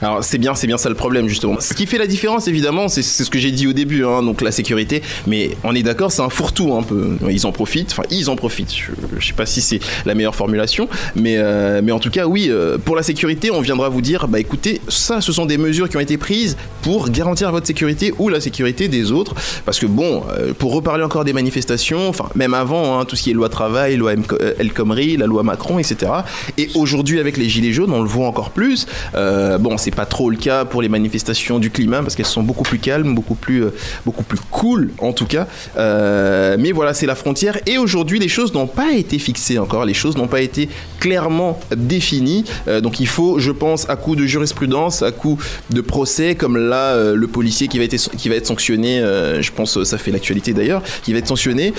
Alors c'est bien, c'est bien ça le problème justement. Ce qui fait la différence évidemment, c'est ce que j'ai dit au début, hein, donc la sécurité. Mais on est d'accord, c'est un fourre-tout un peu. Ils en profitent, enfin ils en profitent. Je, je sais pas si c'est la meilleure formulation, mais euh, mais en tout cas oui, euh, pour la sécurité, on viendra vous dire, bah écoutez, ça, ce sont des mesures qui ont été prises pour garantir votre sécurité ou la sécurité des autres. Parce que bon, euh, pour reparler encore des manifestations, enfin même avant, hein, tout ce qui est loi travail, loi El Khomri, la loi Macron, etc. Et aujourd'hui avec les gilets jaunes, on le voit encore plus. Bon, pas trop le cas pour les manifestations du climat parce qu'elles sont beaucoup plus calmes, beaucoup plus, euh, beaucoup plus cool en tout cas. Euh, mais voilà, c'est la frontière. Et aujourd'hui, les choses n'ont pas été fixées encore. Les choses n'ont pas été clairement définies. Euh, donc il faut, je pense, à coup de jurisprudence, à coup de procès, comme là, le policier qui va être, qui va être sanctionné, je pense, ça fait l'actualité d'ailleurs, qui va être sanctionné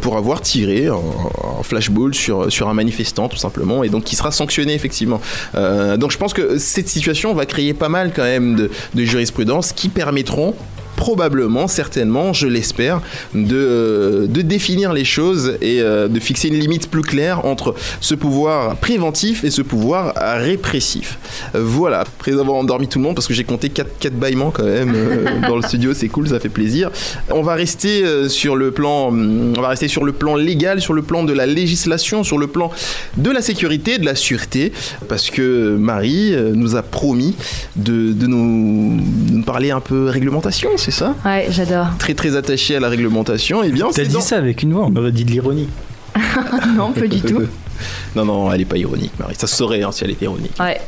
pour avoir tiré en flashball sur, sur un manifestant tout simplement, et donc qui sera sanctionné effectivement. Donc je pense que cette situation va créer pas mal quand même de, de jurisprudence qui permettront probablement, certainement, je l'espère, de, euh, de définir les choses et euh, de fixer une limite plus claire entre ce pouvoir préventif et ce pouvoir répressif. Voilà, après avoir endormi tout le monde, parce que j'ai compté 4, quatre bâillements quand même euh, dans le studio, c'est cool, ça fait plaisir. On va rester sur le plan, on va rester sur le plan légal, sur le plan de la législation, sur le plan de la sécurité, de la sûreté, parce que Marie nous a promis de, de nous, de nous parler un peu réglementation, c'est ça Ouais, j'adore. Très très attaché à la réglementation, et bien T'as dit dans- ça avec une voix, on aurait dit de l'ironie. non, pas du tout. non, non, elle est pas ironique, Marie. Ça se saurait hein, si elle était ironique. Ouais.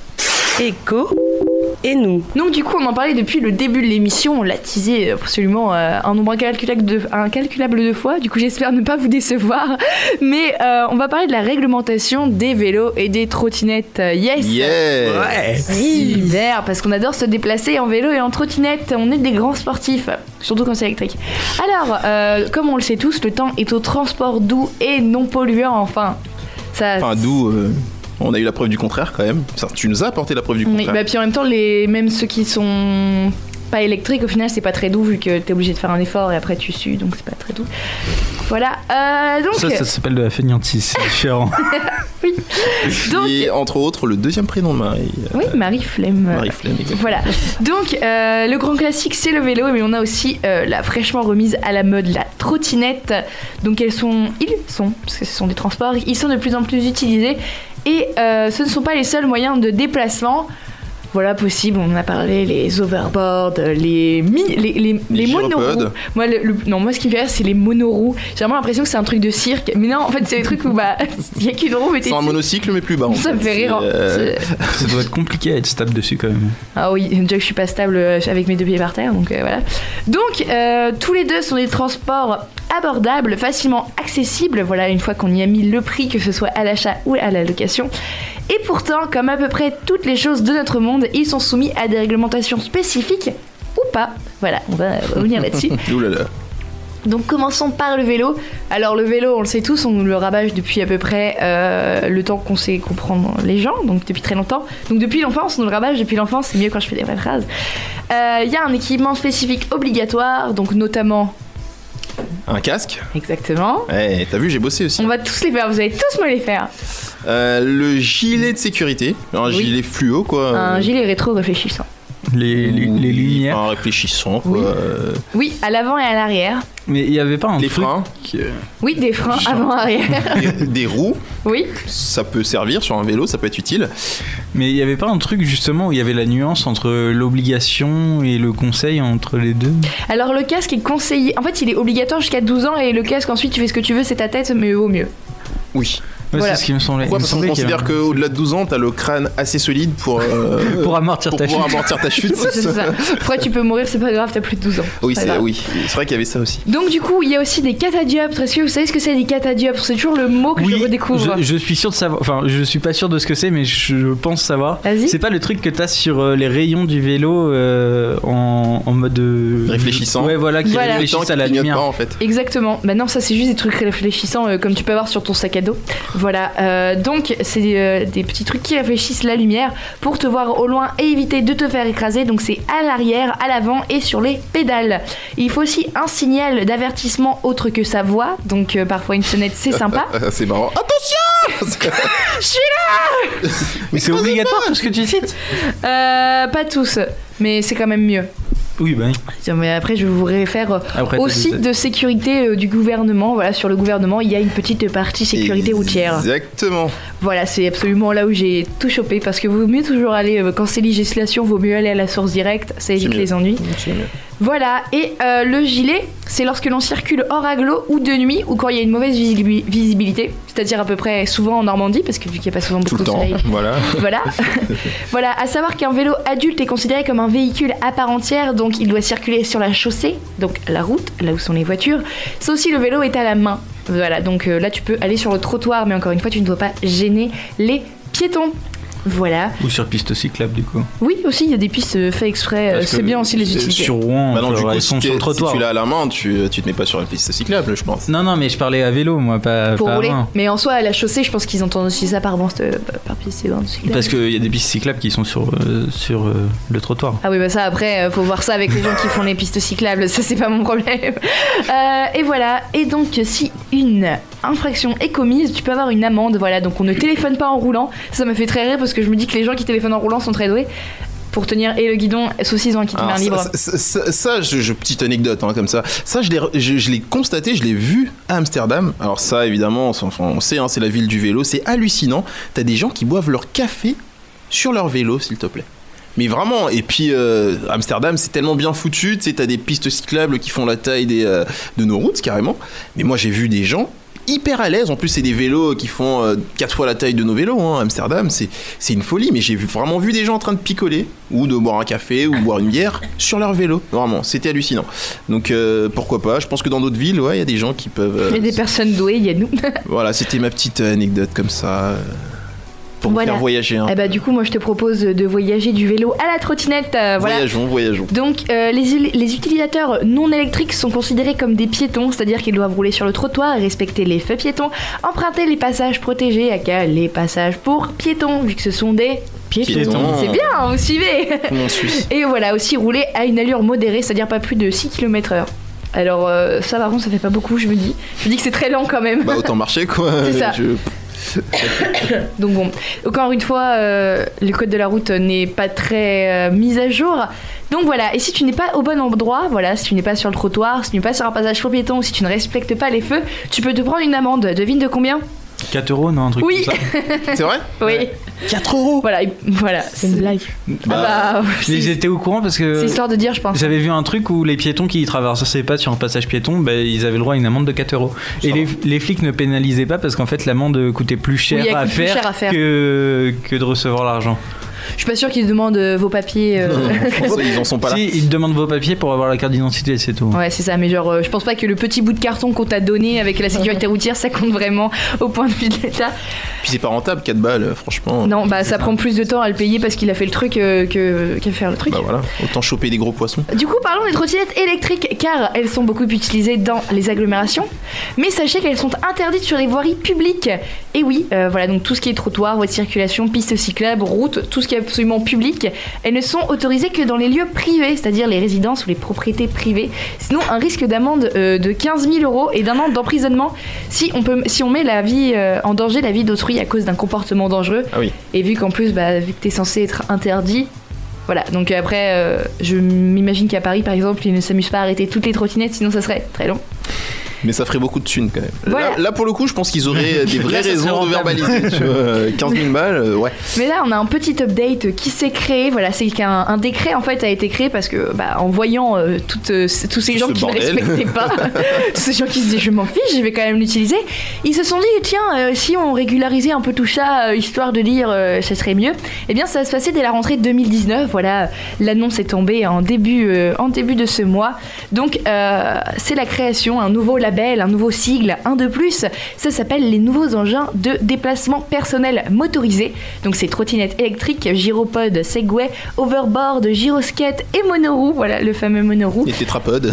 Écho et nous. Donc du coup, on en parlait depuis le début de l'émission, on l'a teasé absolument euh, un nombre incalculable de, incalculable de fois, du coup j'espère ne pas vous décevoir, mais euh, on va parler de la réglementation des vélos et des trottinettes. Euh, Yes Yes Ouais. Super, parce qu'on adore se déplacer en vélo et en trottinette, on est des grands sportifs, surtout quand c'est électrique. Alors, euh, comme on le sait tous, le temps est au transport doux et non polluant, enfin. Ça, Enfin, d'où euh, on a eu la preuve du contraire quand même. Ça, tu nous as apporté la preuve du Oui, contraire. bah puis en même temps, les, même ceux qui sont pas électriques, au final, c'est pas très doux vu que t'es obligé de faire un effort et après tu sues, donc c'est pas très doux. Voilà, euh, donc. Ça, ça s'appelle de la fainéantise, c'est différent. Donc- Et entre autres, le deuxième prénom de Marie. Oui, Marie Flemme. Marie Flemme, exactement. Voilà. Donc, euh, le grand classique, c'est le vélo, mais on a aussi euh, la fraîchement remise à la mode, la trottinette. Donc, elles sont, ils sont, parce que ce sont des transports, ils sont de plus en plus utilisés. Et euh, ce ne sont pas les seuls moyens de déplacement. Voilà, possible, on en a parlé, les overboards, les, mi- les, les, les monoroues. Moi, le- le- non, moi, ce qui me fait rire, c'est les monoroues. J'ai vraiment l'impression que c'est un truc de cirque. Mais non, en fait, c'est des trucs où, bah, il y a qu'une roue, mais C'est un monocycle, mais plus bas. Ça me fait C'est, rire. euh, ça doit être compliqué à être stable dessus quand même. ah oui, déjà que je suis pas stable euh, avec mes deux pieds par terre, donc euh, voilà. Donc, euh, tous les deux sont des transports abordables, facilement accessibles, voilà, une fois qu'on y a mis le prix, que ce soit à l'achat ou à la location. Et pourtant, comme à peu près toutes les choses de notre monde, ils sont soumis à des réglementations spécifiques ou pas. Voilà, on va revenir là-dessus. Donc commençons par le vélo. Alors le vélo, on le sait tous, on nous le rabâche depuis à peu près euh, le temps qu'on sait comprendre les gens, donc depuis très longtemps. Donc depuis l'enfance, on nous le rabâche depuis l'enfance, c'est mieux quand je fais des vraies phrases. Euh, Il y a un équipement spécifique obligatoire, donc notamment... Un casque Exactement. Ouais, t'as vu, j'ai bossé aussi. On va tous les faire, vous allez tous me les faire. Euh, le gilet de sécurité, un Oui. gilet fluo quoi. Un gilet rétro réfléchissant. Les, les, les lumières. Un réfléchissant quoi. Oui. Oui, à l'avant et à l'arrière. Mais il y avait pas un Les truc freins. qui- Oui, des freins avant-arrière. des, des roues, oui. ça peut servir sur un vélo, ça peut être utile. Mais il y avait pas un truc justement où il y avait la nuance entre l'obligation et le conseil entre les deux? Alors le casque est conseillé. En fait, il est obligatoire jusqu'à 12 ans et le casque ensuite tu fais ce que tu veux, c'est ta tête, mais vaut mieux. Oui. Ouais, Voilà. C'est ce qui me semblait. Pourquoi Parce qu'on considère qu'au-delà de 12 ans, t'as le crâne assez solide pour, euh, Pour amortir pour ta chute. amortir ta chute. C'est ça. Après, tu peux mourir, c'est pas grave, t'as plus de 12 ans. Oui, c'est oui, vrai qu'il y avait ça aussi. Donc du coup, il y a aussi des catadioptres. Est-ce que vous savez ce que c'est des catadioptres C'est toujours le mot que je redécouvre. Je, je suis sûr de savoir. Enfin, je suis pas sûr de ce que c'est, mais je pense savoir. Vas-y. C'est pas le truc que t'as sur euh, les rayons du vélo euh, en, en mode euh, Réfléchissant. Ouais, voilà, qui Voilà. réfléchissent à la lumière. pas, en fait. Exactement. Bah non, ça c'est juste des trucs réfléchissants euh, comme tu peux avoir sur ton sac à dos. Voilà. Euh, donc c'est euh, des petits trucs qui réfléchissent la lumière pour te voir au loin et éviter de te faire écraser. Donc c'est à l'arrière, à l'avant et sur les pédales. Il faut aussi un signal d'avertissement autre que sa voix. Donc euh, parfois une sonnette c'est sympa. c'est marrant. Attention Je suis là Mais c'est obligatoire tout ce que tu cites Euh, Pas tous, mais c'est quand même mieux. Oui. Tiens, Mais après, je vous réfère Après, au site de sécurité euh, du gouvernement. Voilà, sur le gouvernement, il y a une petite partie sécurité routière. Exactement. Voilà, c'est absolument là où j'ai tout chopé parce que vaut mieux toujours aller, euh, quand c'est législation, vaut mieux aller à la source directe, ça évite les ennuis. Voilà, et euh, le gilet, c'est lorsque l'on circule hors aglo ou de nuit ou quand il y a une mauvaise visibi- visibilité, c'est-à-dire à peu près souvent en Normandie, parce que vu qu'il n'y a pas souvent Tout beaucoup le de temps. soleil. Voilà. Voilà. voilà, à savoir qu'un vélo adulte est considéré comme un véhicule à part entière, donc il doit circuler sur la chaussée, donc la route, là où sont les voitures. Sauf si le vélo est à la main. Voilà, donc euh, là tu peux aller sur le trottoir, mais encore une fois, tu ne dois pas gêner les piétons. Voilà. Ou sur piste cyclable du coup. Oui, aussi, il y a des pistes euh, fait exprès. euh, C'est bien aussi les utiliser. Sur Rouen, Bah non, du genre, coup, elles si sont sur le si trottoir. tu l'as à la main, tu, tu te mets pas sur une piste cyclable, je pense. Non, non, mais je parlais à vélo, moi, pas, Pour pas à rouler. main. Mais en soi, à la chaussée, je pense qu'ils entendent aussi ça par, euh, par piste cyclable. Parce qu'il y a des pistes cyclables qui sont sur, euh, sur euh, le trottoir. Ah oui, bah ça après, euh, faut voir ça avec les gens qui font les pistes cyclables, ça c'est pas mon problème. Euh, et voilà, et donc si une infraction est commise, tu peux avoir une amende, voilà, donc on ne téléphone pas en roulant. Ça me fait très rire parce que je me dis que les gens qui téléphonent en roulant sont très doués pour tenir et le guidon, kit Alors, main ça, libre. ça- ça- ça, je, je- petite anecdote hein, comme ça. Ça, je l'ai, je, je l'ai constaté, je l'ai vu à Amsterdam. Alors ça, évidemment, on, on sait, hein, c'est la ville du vélo. C'est hallucinant. T'as des gens qui boivent leur café sur leur vélo, s'il te plaît. Mais vraiment, et puis euh, Amsterdam, c'est tellement bien foutu. Tu sais, t'as des pistes cyclables qui font la taille des, euh, de nos routes carrément. Mais moi, j'ai vu des gens hyper à l'aise. En plus, c'est des vélos qui font euh, quatre fois la taille de nos vélos. Hein. Amsterdam, c'est une folie. Mais j'ai vraiment vu des gens en train de picoler ou de boire un café ou boire une bière sur leur vélo. Vraiment, c'était hallucinant. Donc euh, pourquoi pas? Je pense que dans d'autres villes, ouais, il y a des gens qui peuvent. euh, Il y a des personnes douées, il y a nous. Voilà, c'était ma petite anecdote comme ça. Pour Voilà. faire voyager. hein. Eh bah du coup, moi je te propose de voyager du vélo à la trottinette. euh, voilà. Voyageons, voyageons. Donc, euh, les, les utilisateurs non électriques sont considérés comme des piétons, c'est-à-dire qu'ils doivent rouler sur le trottoir respecter les feux piétons, emprunter les passages protégés, aka les passages pour piétons, vu que ce sont des piétons. Piétons. C'est bien, vous suivez On suit. Et voilà, aussi rouler à une allure modérée, c'est-à-dire pas plus de 6 km/h. Alors, euh, ça, par contre, ça fait pas beaucoup, je me dis. Je me dis que c'est très lent quand même. Bah autant marcher quoi. C'est ça. Je- Donc bon, encore une fois, euh, le code de la route n'est pas très euh, mis à jour. Donc voilà, et si tu n'es pas au bon endroit, voilà, si tu n'es pas sur le trottoir, si tu n'es pas sur un passage pour piétons, ou si tu ne respectes pas les feux, tu peux te prendre une amende. Devine de combien? 4 euros, non, un truc Oui. comme ça. C'est vrai Oui. 4 euros Voilà, il- voilà. C'est une blague. Ah bah, Mais j'étais au courant parce que. c'est histoire de dire, je pense. J'avais vu un truc où les piétons qui traversaient pas sur un passage piéton, bah, ils avaient le droit à une amende de 4 euros. Et les, les flics ne pénalisaient pas parce qu'en fait l'amende coûtait plus cher, Oui, à, coûte plus faire cher à faire. Que, que de recevoir l'argent. Je suis pas sûre qu'ils demandent euh, vos papiers. euh. ils en sont pas là. Si, ils demandent vos papiers pour avoir la carte d'identité, c'est tout. Ouais, c'est ça, mais genre, euh, je pense pas que le petit bout de carton qu'on t'a donné avec la sécurité routière, ça compte vraiment au point de vue de l'État. Puis c'est pas rentable, 4 balles, euh, franchement. Non, bah ça prend plus de temps à le payer parce qu'il a fait le truc euh, que qu'à faire le truc. Bah voilà, autant choper des gros poissons. Du coup, parlons des trottinettes électriques car elles sont beaucoup utilisées dans les agglomérations. Mais sachez qu'elles sont interdites sur les voiries publiques. Et oui, euh, voilà, donc tout ce qui est trottoir, voie de circulation, piste cyclable, route, tout ce qui est absolument public, elles ne sont autorisées que dans les lieux privés, c'est-à-dire les résidences ou les propriétés privées. Sinon, un risque d'amende euh, de 15 000 euros et d'un an d'emprisonnement si on, peut, si on met la vie euh, en danger la vie d'autrui à cause d'un comportement dangereux. Ah oui. Et vu qu'en plus, bah, vu que t'es censé être interdit, voilà. Donc après, euh, je m'imagine qu'à Paris, par exemple, ils ne s'amusent pas à arrêter toutes les trottinettes, sinon ça serait très long. Mais ça ferait beaucoup de thunes quand même. Voilà. Là, là, pour le coup, je pense qu'ils auraient des vraies Là, raisons de verbaliser. tu vois, euh, 15 000 balles, euh, ouais. Mais là, on a un petit update qui s'est créé. Voilà, c'est qu'un un décret en fait a été créé parce que, bah, en voyant euh, toutes, euh, tous ces Tout gens ce qui ne bordel. respectaient pas, tous ces gens qui se disaient je m'en fiche, je vais quand même l'utiliser, ils se sont dit tiens, euh, si on régularisait un peu tout ça, euh, histoire de dire euh, ça serait mieux. Eh bien, ça va se passer dès la rentrée 2019. Voilà, l'annonce est tombée en début, euh, en début de ce mois. Donc, euh, c'est la création, un nouveau label, un nouveau sigle, un de plus. Ça s'appelle les nouveaux engins de déplacement personnel motorisé. Donc, c'est trottinettes électriques, gyropode, segway, overboard, gyroskate et monoroue. Voilà, le fameux monoroue. Et tétrapode.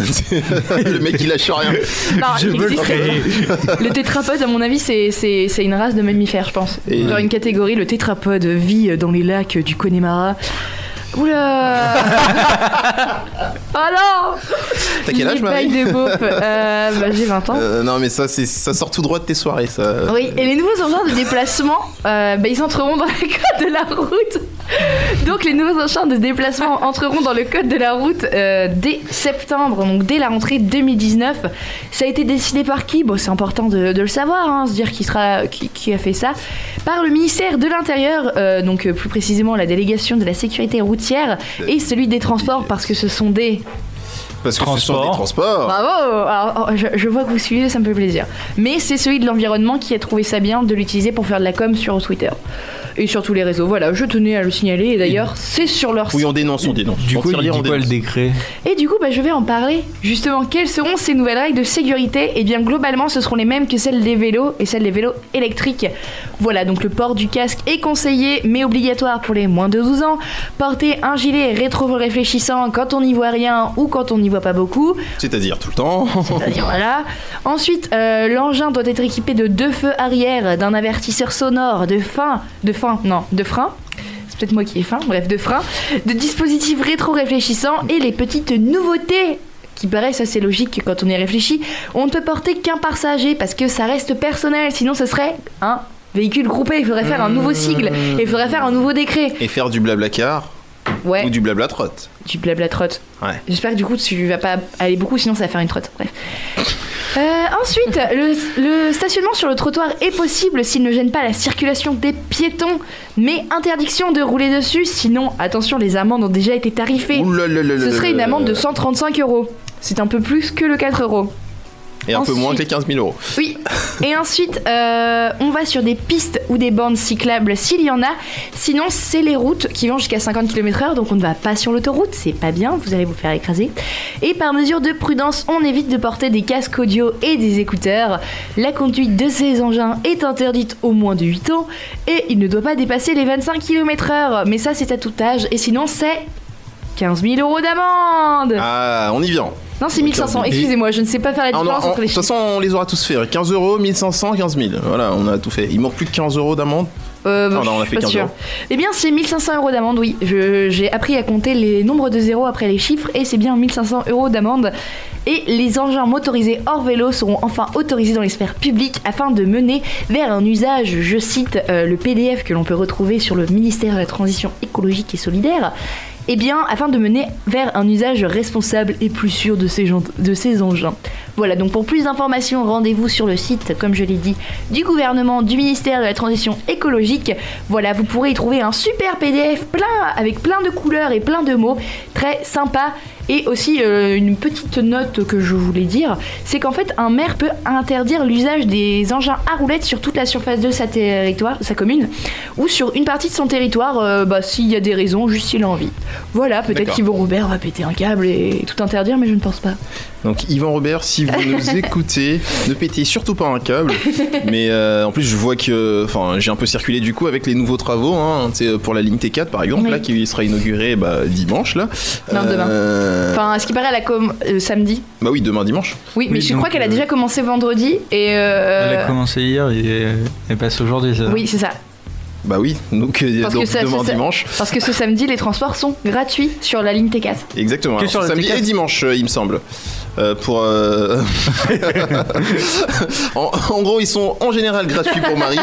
le mec il lâche rien. Non, Je veux le créer. Le tétrapode, à mon avis, c'est- une race de mammifères, je pense. Et- Genre une catégorie, le tétrapode vit dans les lacs du Connemara. Oula Oh non T'as quel âge, Marie de. Euh, bah, J'ai 20 ans. Euh, non mais ça c'est ça sort tout droit de tes soirées ça. Oui, et les nouveaux engins de déplacement, euh, bah, ils entreront dans le code de la route. Donc les nouveaux engins de déplacement entreront dans le code de la route euh, dès septembre, donc dès la rentrée 2019. Ça a été décidé par qui? Bon, c'est important de, de le savoir, hein, se dire qui, sera, qui, qui a fait ça. Par le ministère de l'Intérieur, euh, donc euh, plus précisément la délégation de la sécurité routière et celui des transports, parce que ce sont des Parce que ce sont des transports. Bravo Alors, oh, je, je vois que vous suivez, ça me fait plaisir. Mais c'est celui de l'environnement qui a trouvé ça bien de l'utiliser pour faire de la com sur Twitter. Et sur tous les réseaux. Voilà, je tenais à le signaler. Et d'ailleurs, c'est sur leur site. Oui, on dénonce, on dénonce. Du On coup, tire il dit on quoi le dénonce. décret? Et du coup, bah, je vais en parler. Justement, quelles seront ces nouvelles règles de sécurité? Eh bien, globalement, ce seront les mêmes que celles des vélos et celles des vélos électriques. Voilà, donc le port du casque est conseillé, mais obligatoire pour les moins de 12 ans. Porter un gilet rétro-réfléchissant quand on n'y voit rien ou quand on n'y voit pas beaucoup. C'est-à-dire tout le temps. C'est-à-dire, voilà. Ensuite, euh, l'engin doit être équipé de deux feux arrière, d'un avertisseur sonore, de fin, de fin, non, de frein. C'est peut-être moi qui ai faim, bref, de frein, de dispositifs rétro-réfléchissants et les petites nouveautés qui paraissent assez logiques quand on y réfléchit. On ne peut porter qu'un passager parce que ça reste personnel, sinon ce serait un véhicule groupé. Il faudrait faire un nouveau sigle et il faudrait faire un nouveau décret. Et faire du blabla car Ouais. ou du blabla trotte. Du blabla trotte. Ouais. J'espère que du coup tu vas pas aller beaucoup, sinon ça va faire une trotte. Bref. Euh, ensuite, le, le stationnement sur le trottoir est possible s'il ne gêne pas la circulation des piétons, mais interdiction de rouler dessus, sinon, attention, les amendes ont déjà été tarifées. Ouh là là là là Ce serait une amende de là. 135 euros. C'est un peu plus que le 4 euros. Et un peu moins que les 15 000 euros. Oui. Et ensuite, euh, on va sur des pistes ou des bandes cyclables s'il y en a. Sinon, c'est les routes qui vont jusqu'à 50 km/h, donc on ne va pas sur l'autoroute, c'est pas bien, vous allez vous faire écraser. Et par mesure de prudence, on évite de porter des casques audio et des écouteurs. La conduite de ces engins est interdite au moins de 8 ans et il ne doit pas dépasser les 25 km/h. Mais ça, c'est à tout âge. Et sinon, c'est 15 000 euros d'amende. Ah, on y vient. Non, c'est 1500. Excusez-moi, je ne sais pas faire la Ah, différence entre De les toute façon, on les aura tous fait. 15 euros, 1500, 15 000. Voilà, on a tout fait. Il manque plus que 15 euros d'amende. Euh, Ah bon, non, on a fait suis pas 15 sûre. euros. Eh bien, c'est 1500 euros d'amende, oui. J'ai appris à compter les nombres de zéros après les chiffres et c'est bien 1500 euros d'amende. Et les engins motorisés hors vélo seront enfin autorisés dans les sphères publiques afin de mener vers un usage, je cite euh, le PDF que l'on peut retrouver sur le ministère de la Transition écologique et solidaire. Eh bien, afin de mener vers un usage responsable et plus sûr de ces, engins. Voilà, donc pour plus d'informations, rendez-vous sur le site, comme je l'ai dit, du gouvernement, du ministère de la Transition écologique. Voilà, vous pourrez y trouver un super PDF plein, avec plein de couleurs et plein de mots, très sympa. Et aussi euh, une petite note que je voulais dire, c'est qu'en fait un maire peut interdire l'usage des engins à roulettes sur toute la surface de sa territoire, sa commune, ou sur une partie de son territoire, euh, bah, s'il y a des raisons, juste s'il a envie. Voilà, peut-être qu'Yvon Robert va péter un câble et tout interdire, mais je ne pense pas. Donc Yvan Robert, si vous nous écoutez, ne pétez surtout pas un câble. Mais euh, en plus, je vois que, enfin, j'ai un peu circulé du coup avec les nouveaux travaux, hein, pour la ligne T4 par exemple, Oui. là qui sera inaugurée bah, dimanche là. Non, demain. Euh, Enfin, à ce qui paraît, elle a com euh, samedi. Bah oui, demain dimanche. Oui, mais Oui, je donc, crois qu'elle a déjà commencé vendredi et. euh, Elle a commencé hier et elle passe aujourd'hui. ça. Oui, c'est ça. Bah oui, donc, euh, Parce donc que demain dimanche. Parce que ce samedi, les transports sont gratuits sur la ligne T4. Exactement. Que Alors, sur la samedi T4. et dimanche, euh, il me semble. Euh, pour euh, en, en gros, ils sont en général gratuits pour Marie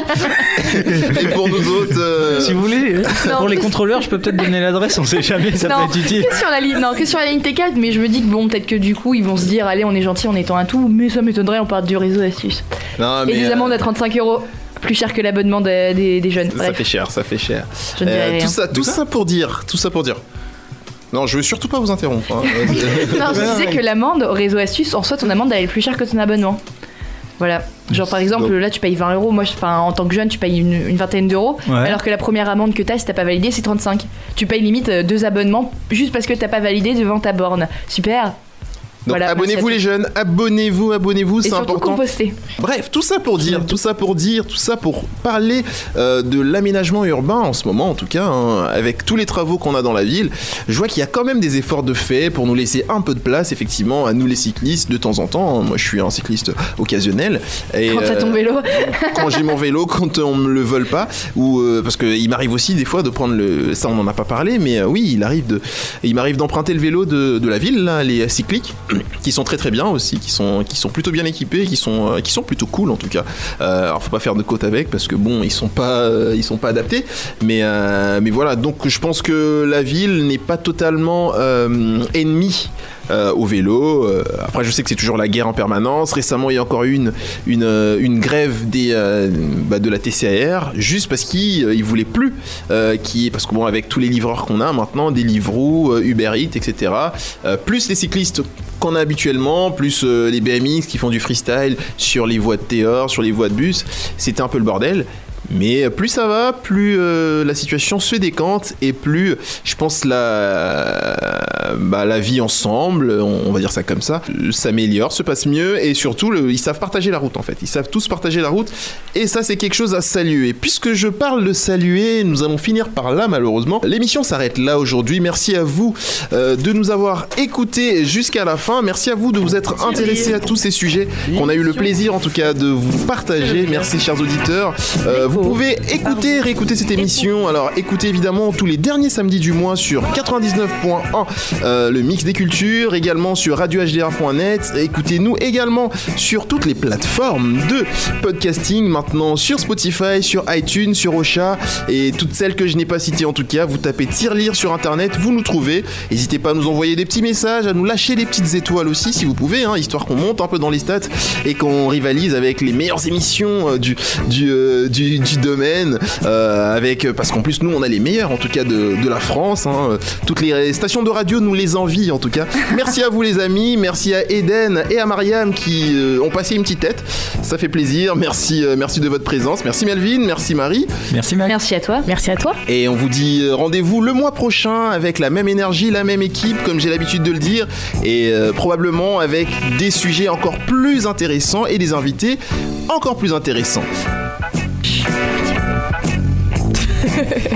et pour nous autres. euh, Si vous voulez, Non, pour les contrôleurs, je peux peut-être donner l'adresse, on sait jamais, ça non, peut être utile. que sur la ligne, non, que sur la ligne T4, mais je me dis que bon, peut-être que du coup, ils vont se dire, allez, on est gentil, on étend un tout, mais ça m'étonnerait, on parle du réseau astuce. non, Et mais, des euh, amendes à 35 euros, plus cher que l'abonnement des, des- des jeunes. Ça fait cher, ça fait cher. je ne dirai Euh, rien. tout ça, tout ça pour dire, tout ça pour dire. Non, je veux surtout pas vous interrompre. hein. Non, je disais que l'amende au réseau astuce, en soi, ton amende, elle est plus chère que ton abonnement. Voilà. Genre par exemple, Donc- là tu payes 20 euros, moi je- en tant que jeune tu payes une, une vingtaine d'euros, Ouais. alors que la première amende que t'as si t'as pas validé c'est 35. Tu payes limite euh, deux abonnements juste parce que t'as pas validé devant ta borne. Super. Donc Voilà, abonnez-vous les jeunes, abonnez-vous, abonnez-vous, Et c'est important. composter. Bref, tout ça pour dire, tout ça pour dire, tout ça pour parler euh, de l'aménagement urbain en ce moment, en tout cas, hein, avec tous les travaux qu'on a dans la ville. Je vois qu'il y a quand même des efforts de fait pour nous laisser un peu de place, effectivement, à nous les cyclistes de temps en temps. Moi, je suis un cycliste occasionnel. Et, Quand t'as ton euh, vélo. quand j'ai mon vélo, quand on me le vole pas, ou euh, parce qu'il m'arrive aussi des fois de prendre le, ça on en a pas parlé, mais euh, oui, il arrive de, il m'arrive d'emprunter le vélo de, de la ville, là, les cycliques, qui sont très très bien aussi, qui sont, qui sont plutôt bien équipés, qui sont, euh, qui sont plutôt cool en tout cas. Euh, alors faut pas faire de côte avec parce que bon, ils sont pas, euh, ils sont pas adaptés, mais, euh, mais voilà. Donc je pense que la ville n'est pas totalement ennemie euh, au vélo. Euh, après, je sais que c'est toujours la guerre en permanence. Récemment, il y a encore eu une, euh, grève des, bah, de la TCAR, juste parce qu'ils ne voulaient plus, qui, parce que bon, avec tous les livreurs qu'on a maintenant, des Deliveroo, Uber Eats, etc., plus les cyclistes qu'on a habituellement, plus les BMX qui font du freestyle sur les voies de Théor, sur les voies de bus, c'était un peu le bordel. Mais plus ça va, plus euh, la situation se décante et plus, je pense, la, bah, la vie ensemble, on, on va dire ça comme ça, euh, s'améliore, se passe mieux et surtout, le- ils savent partager la route en fait. Ils savent tous partager la route et ça, c'est quelque chose à saluer. Puisque je parle de saluer, nous allons finir par là malheureusement. L'émission s'arrête là aujourd'hui. Merci à vous euh, de nous avoir écoutés jusqu'à la fin. Merci à vous de vous être intéressés à tous ces sujets qu'on a eu le plaisir en tout cas de vous partager. Merci chers auditeurs. Euh, vous pouvez écouter, réécouter cette émission. Alors écoutez évidemment tous les derniers samedis du mois sur 99.1 euh, le mix des cultures, également sur radiohdr.net. Écoutez-nous également sur toutes les plateformes de podcasting, maintenant sur Spotify, sur iTunes, sur Ocha et toutes celles que je n'ai pas citées en tout cas. Vous tapez Tirelire sur internet, vous nous trouvez. N'hésitez pas à nous envoyer des petits messages, à nous lâcher des petites étoiles aussi si vous pouvez, hein, histoire qu'on monte un peu dans les stats et qu'on rivalise avec les meilleures émissions euh, du, du, euh, du, du domaine. euh, avec, parce qu'en plus, nous, on a les meilleurs en tout cas de, de la France. hein. Toutes les stations de radio nous les envient en tout cas. Merci à vous les amis, merci à Eden et à Mariam qui euh, ont passé une petite tête. Ça fait plaisir. Merci, euh, merci de votre présence. Merci Melvin, merci Marie. Merci. Merci à toi. Merci à toi. Et on vous dit euh, rendez-vous le mois prochain avec la même énergie, la même équipe, comme j'ai l'habitude de le dire, et euh, probablement avec des sujets encore plus intéressants et des invités encore plus intéressants. shit.